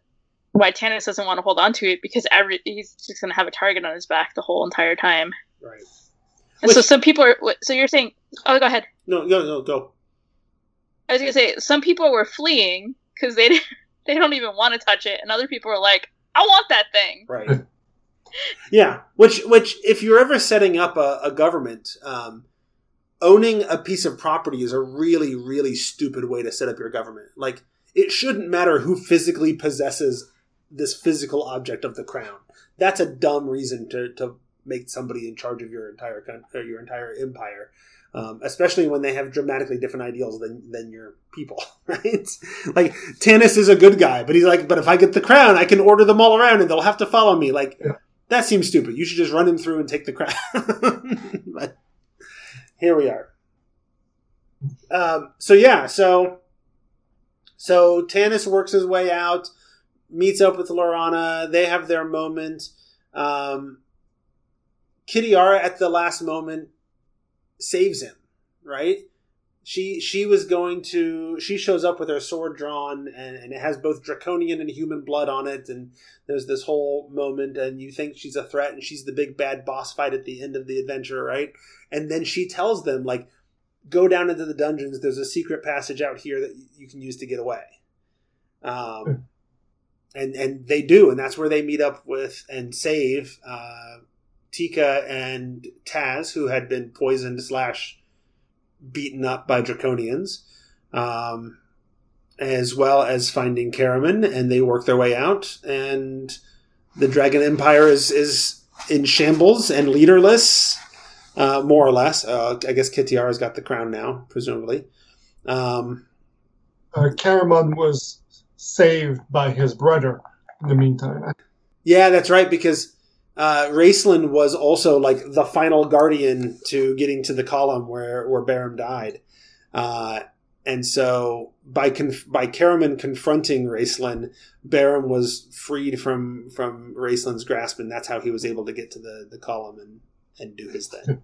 why Tanis doesn't want to hold on to it because every he's just going to have a target on his back the whole entire time. right. And so some people are. So you're saying? Oh, go ahead. No, no, no, go. I was gonna say some people were fleeing because they they don't even want to touch it, and other people are like, "I want that thing." Right. yeah. Which, which, if you're ever setting up a, a government, um, owning a piece of property is a really, really stupid way to set up your government. Like, it shouldn't matter who physically possesses this physical object of the crown. That's a dumb reason to, to make somebody in charge of your entire coun- or your entire empire. Um, especially when they have dramatically different ideals than, than your people, right? Like Tanis is a good guy, but he's like, but if I get the crown, I can order them all around, and they'll have to follow me. Like Yeah. that seems stupid. You should just run him through and take the crown. but here we are. Um, so yeah, so so Tanis works his way out, meets up with Laurana. They have their moment. Um, Kitiara at the last moment saves him. Right? She she was going to. She shows up with her sword drawn, and, and it has both draconian and human blood on it. And there's this whole moment, and you think she's a threat, and she's the big bad boss fight at the end of the adventure, right? And then she tells them like go down into the dungeons. There's a secret passage out here that you can use to get away. Um, and and they do, and that's where they meet up with and save uh, Tika and Tas, who had been poisoned slash beaten up by Draconians, um, as well as finding Caramon, and they work their way out, and the Dragon Empire is is in shambles and leaderless, uh, more or less. Uh, I guess Kitiara's got the crown now, presumably. Um, Uh, Caramon was saved by his brother in the meantime. Yeah, that's right. Because uh, Raistlin was also like the final guardian to getting to the column where where Berem died, uh, and so by conf- by Caramon confronting Raistlin, Berem was freed from from Raistlin's grasp, and that's how he was able to get to the the column and and do his thing.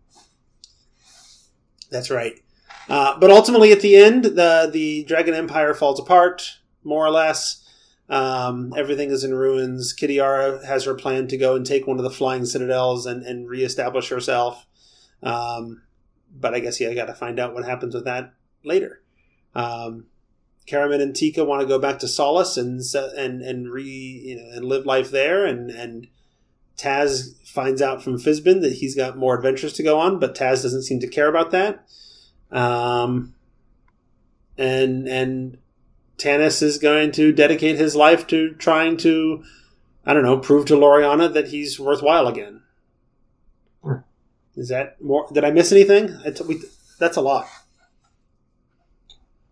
that's right. Uh, but ultimately, at the end, the the Dragon Empire falls apart, more or less. Um, everything is in ruins. Kitiara has her plan to go and take one of the flying citadels and, and reestablish herself. Um, but I guess yeah, I got to find out what happens with that later. Um, Caramon and Tika want to go back to Solace and and and re you know and live life there. And and Tas finds out from Fizban that he's got more adventures to go on, but Tas doesn't seem to care about that. Um, and and Tanis is going to dedicate his life to trying to, I don't know, prove to Laurana that he's worthwhile again. Sure. Is that more? Did I miss anything? I t- we, that's a lot.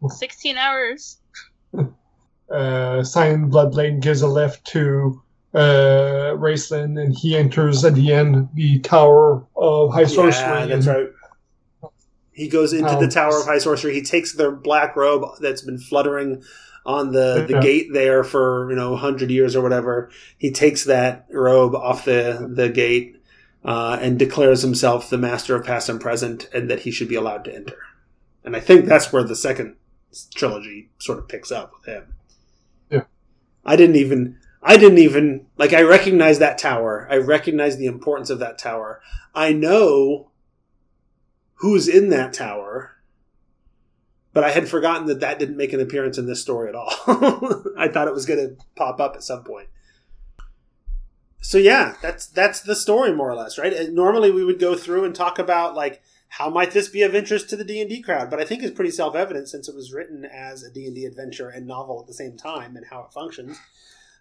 16 hours. Uh, Cyan Bloodbane gives a lift to uh, Raistlin, and he enters at the end the Tower of High Sorcery. Yeah, that's right. He goes into the Um, Tower of High Sorcery. He takes the black robe that's been fluttering on the, the Yeah. gate there for you know hundred years or whatever. He takes that robe off the the gate uh, and declares himself the master of past and present, and that he should be allowed to enter. And I think that's where the second trilogy sort of picks up with him. Yeah. I didn't even. I didn't even like. I recognize that tower. I recognize the importance of that tower. I know who's in that tower, but I had forgotten that that didn't make an appearance in this story at all. I thought it was going to pop up at some point. So yeah, that's that's the story more or less, right? And normally we would go through and talk about like how might this be of interest to the D&D crowd, but I think it's pretty self-evident since it was written as a D&D adventure and novel at the same time and how it functions.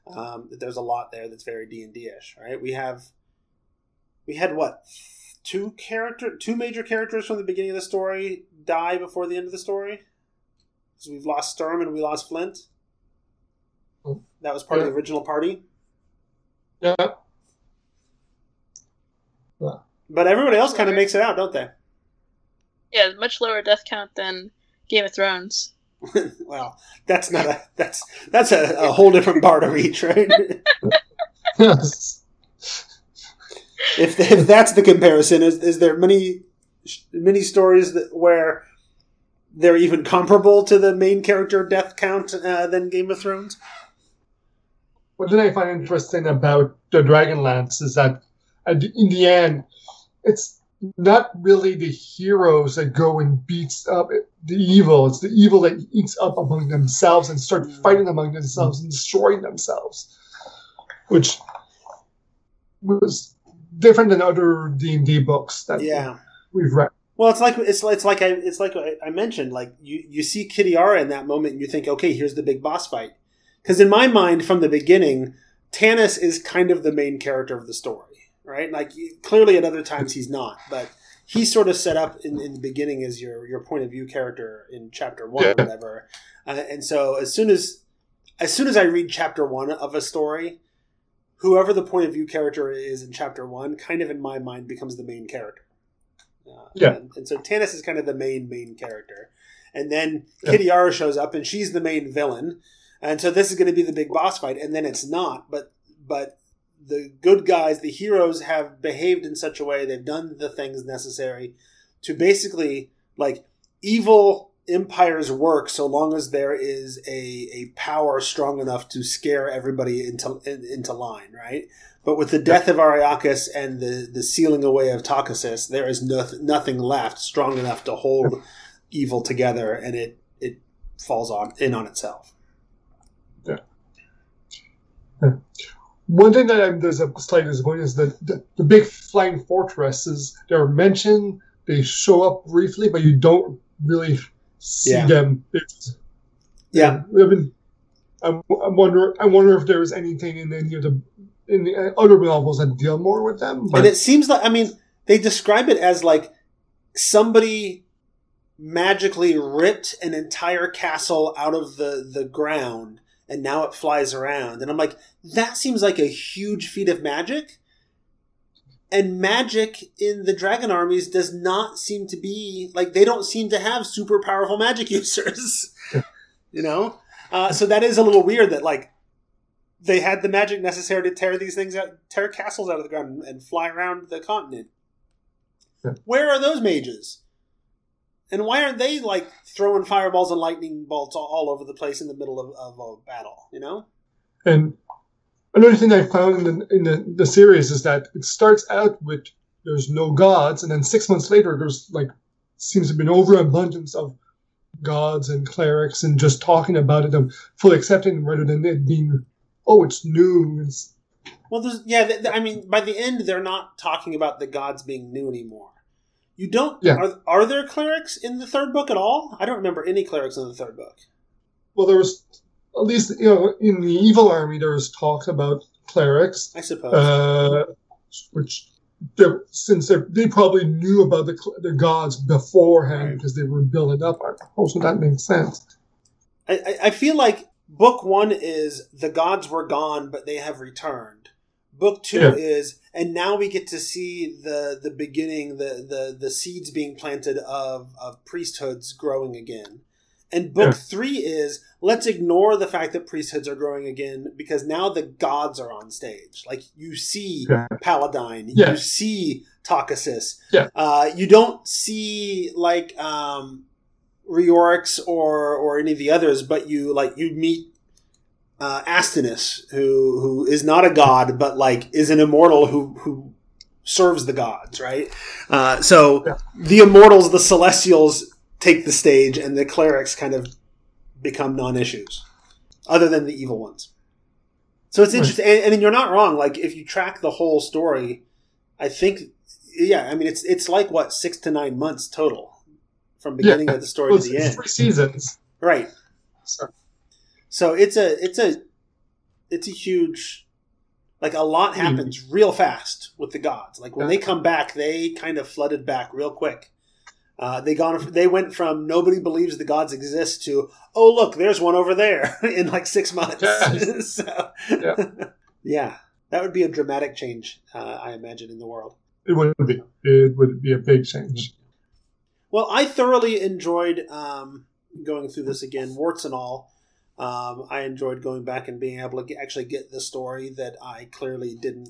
Um, that there's a lot there that's very D&D-ish, right? We have we had what two character two major characters from the beginning of the story die before the end of the story because we've lost Sturm and we lost Flint. Oh. That was part of the original party, Yeah. but everybody else kind of makes it out, don't they? Yeah, much lower death count than Game of Thrones. well, that's not a that's that's a, a whole different bar to reach, right? Yes. If if that's the comparison, is is there many many stories that where they're even comparable to the main character death count uh, than Game of Thrones? What did I find interesting about the Dragonlance is that in the end, it's not really the heroes that go and beats up the evil. It's the evil that eats up among themselves and start fighting among themselves and destroying themselves, which was different than other D and D books that Yeah. we've read. Well, it's like it's it's like I it's like I I mentioned. Like you you see Kitiara in that moment, and you think, okay, here's the big boss fight. Because in my mind, from the beginning, Tanis is kind of the main character of the story, right? Like clearly, at other times he's not, but he's sort of set up in, in the beginning as your your point of view character in chapter one or whatever. Uh, and so as soon as as soon as I read chapter one of a story, whoever the point of view character is in chapter one, kind of in my mind becomes the main character. Uh, Yeah. And, and so Tanis is kind of the main main character, and then Yeah. Kitiara shows up, and she's the main villain, and so this is going to be the big boss fight, and then it's not, but but the good guys, the heroes, have behaved in such a way they've done the things necessary to basically like evil empires work so long as there is a, a power strong enough to scare everybody into in, into line, right? But with the death of Ariakas and the, the sealing away of Takhisis, there is no, nothing left strong enough to hold evil together, and it it falls on in on itself. Yeah. One thing that I'm, there's a slight disappointment is that the, the big flying fortresses they're mentioned, they show up briefly, but you don't really see Yeah. them. It's, Yeah. I mean, I'm, I wonder. I wonder if there was anything in any of the in the uh, other novels that deal more with them. But and it seems like I mean they describe it as like somebody magically ripped an entire castle out of the the ground and now it flies around and I'm like that seems like a huge feat of magic and magic in the dragon armies does not seem to be like they don't seem to have super powerful magic users you know uh, so that is a little weird that like they had the magic necessary to tear these things out, tear castles out of the ground, and, fly around the continent. Yeah. Where are those mages? And why aren't they like throwing fireballs and lightning bolts all, all over the place in the middle of, of a battle? You know? And another thing I found in the, in the, the series is that it starts out with there's no gods, and then six months later there's like seems to be an overabundance of gods and clerics, and just talking about it and fully accepting rather than it being oh it's new. It's, Well, there's yeah. th- th- I mean, by the end, they're not talking about the gods being new anymore. You don't. Yeah. Are, are there clerics in the third book at all? I don't remember any clerics in the third book. well, there was at least you know in the evil army there was talk about clerics, I suppose. uh, which. they're- Since they're- they probably knew about the, the gods beforehand Right. because they were building up. Also, that makes sense. I, I- I feel like book one is the gods were gone, but they have returned. Book two Yeah. is, and now we get to see the the beginning, the the the seeds being planted of of priesthoods growing again. And book three is let's ignore the fact that priesthoods are growing again because now the gods are on stage. Like you see Yeah. Paladine, Yeah. you see Takhisis. Yeah. Uh, you don't see like um, Reorx or or any of the others, but you like you meet uh, Astinus, who who is not a god, but like is an immortal who who serves the gods, right? Uh, so Yeah. the immortals, the celestials, take the stage, and the clerics kind of become non-issues, other than the evil ones. So it's Right. interesting, and, and you're not wrong. Like if you track the whole story, I think, yeah, I mean it's it's like what six to nine months total from beginning of the story Well, to the it's end, three seasons. right? So, So it's a it's a it's a huge like a lot Hmm. happens real fast with the gods. Like when Yeah. they come back, they kind of flooded back real quick. Uh, they gone they went from nobody believes the gods exist to oh look there's one over there in like six months. Yeah. so, Yeah. yeah, that would be a dramatic change, uh, I imagine, in the world. it would be. It would be a big change. Well, I thoroughly enjoyed um, going through this again, warts and all. Um, I enjoyed going back and being able to get, actually get the story that I clearly didn't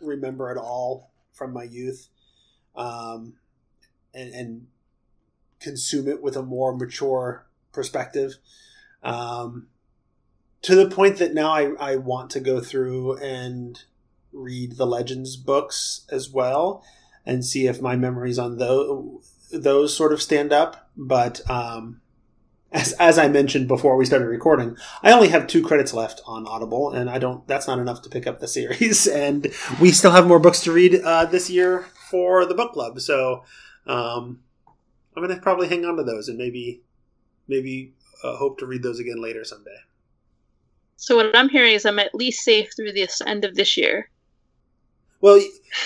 remember at all from my youth, um, and, and consume it with a more mature perspective. Um, to the point that now I, I want to go through and read the Legends books as well and see if my memories on those those sort of stand up. But um, as as I mentioned before we started recording, I only have two credits left on Audible, and I don't. That's not enough to pick up the series. And we still have more books to read uh, this year for the book club. So um, I'm going to probably hang on to those and maybe maybe uh, hope to read those again later someday. So what I'm hearing is I'm at least safe through this end of this year. Well,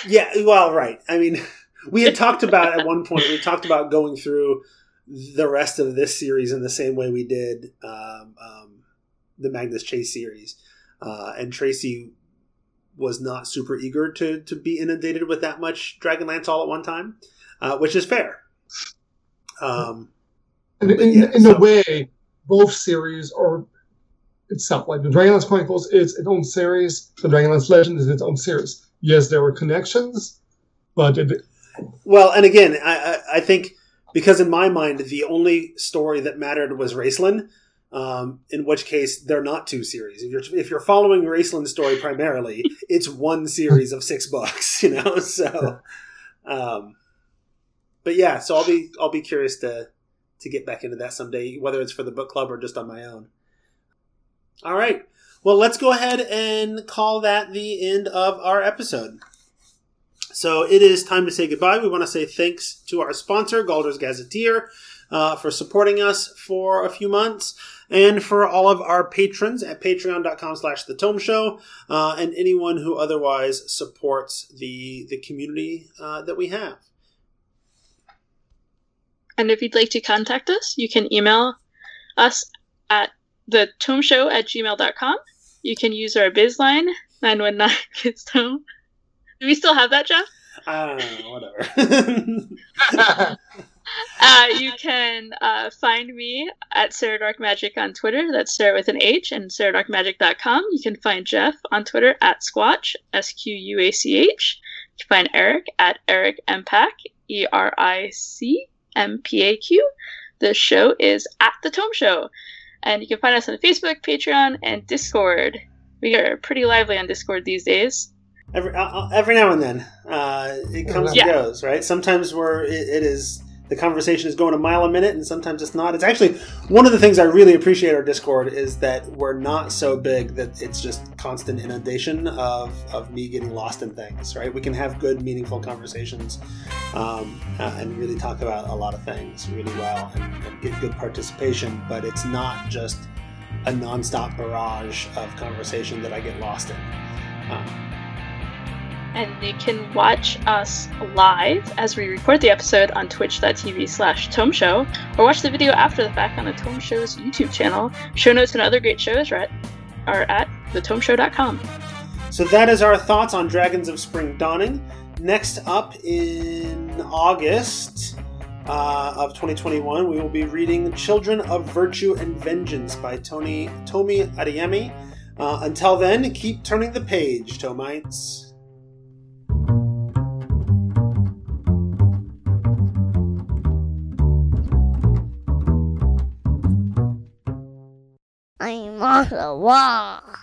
yeah, well, right. I mean, we had talked about at one point. We talked about going through the rest of this series in the same way we did um, um, the Magnus Chase series, uh, and Tracy was not super eager to to be inundated with that much Dragonlance all at one time, uh, which is fair. Um, in, Yeah, in so- a way, both series are itself. Like the Dragonlance Chronicles is its own series. The Dragonlance Legend is its own series. Yes, there were connections, but it, Well, and again, I, I, I think because in my mind, the only story that mattered was Raistlin. Um, in which case, they're not two series. If you're if you're following Raistlin's story primarily, it's one series of six books. You know, so. Um, but yeah, so I'll be I'll be curious to to get back into that someday, whether it's for the book club or just on my own. All right. Well, let's go ahead and call that the end of our episode. So it is time to say goodbye. We want to say thanks to our sponsor, Galder's Gazetteer, uh, for supporting us for a few months, and for all of our patrons at patreon.com slash the tome show, uh, and anyone who otherwise supports the the community uh, that we have. And if you'd like to contact us, you can email us at the tome show at gmail.com. You can use our biz line, 919 kids tome. Do we still have that, Jeff? Uh, whatever. uh, you can uh, find me at Sarah Dark Magic on Twitter. That's Sarah with an H and SarahDarkMagic.com. You can find Jeff on Twitter at Squatch, S Q U A C H. You can find Eric at Eric Mpaq, E R I C M P A Q. The show is at The Tome Show. And you can find us on Facebook, Patreon, and Discord. We are pretty lively on Discord these days. Every, uh, every now and then, uh, it comes Yeah. and goes, right? Sometimes we're, it, it is, the conversation is going a mile a minute, and sometimes it's not. It's actually one of the things I really appreciate our Discord is that we're not so big that it's just constant inundation of, of me getting lost in things, right? We can have good, meaningful conversations um, uh, and really talk about a lot of things really well and, and get good participation, but it's not just a nonstop barrage of conversation that I get lost in. Um, And they can watch us live as we record the episode on twitch.tv slash tome show, or watch the video after the fact on the Tome Show's YouTube channel. Show notes and other great shows are at, are at thetomeshow.com. So that is our thoughts on Dragons of Spring Dawning. Next up in August uh, of 2021, we will be reading Children of Virtue and Vengeance by Tony Tomi Adeyemi. Uh, until then, keep turning the page, Tomites. I'm on the wall.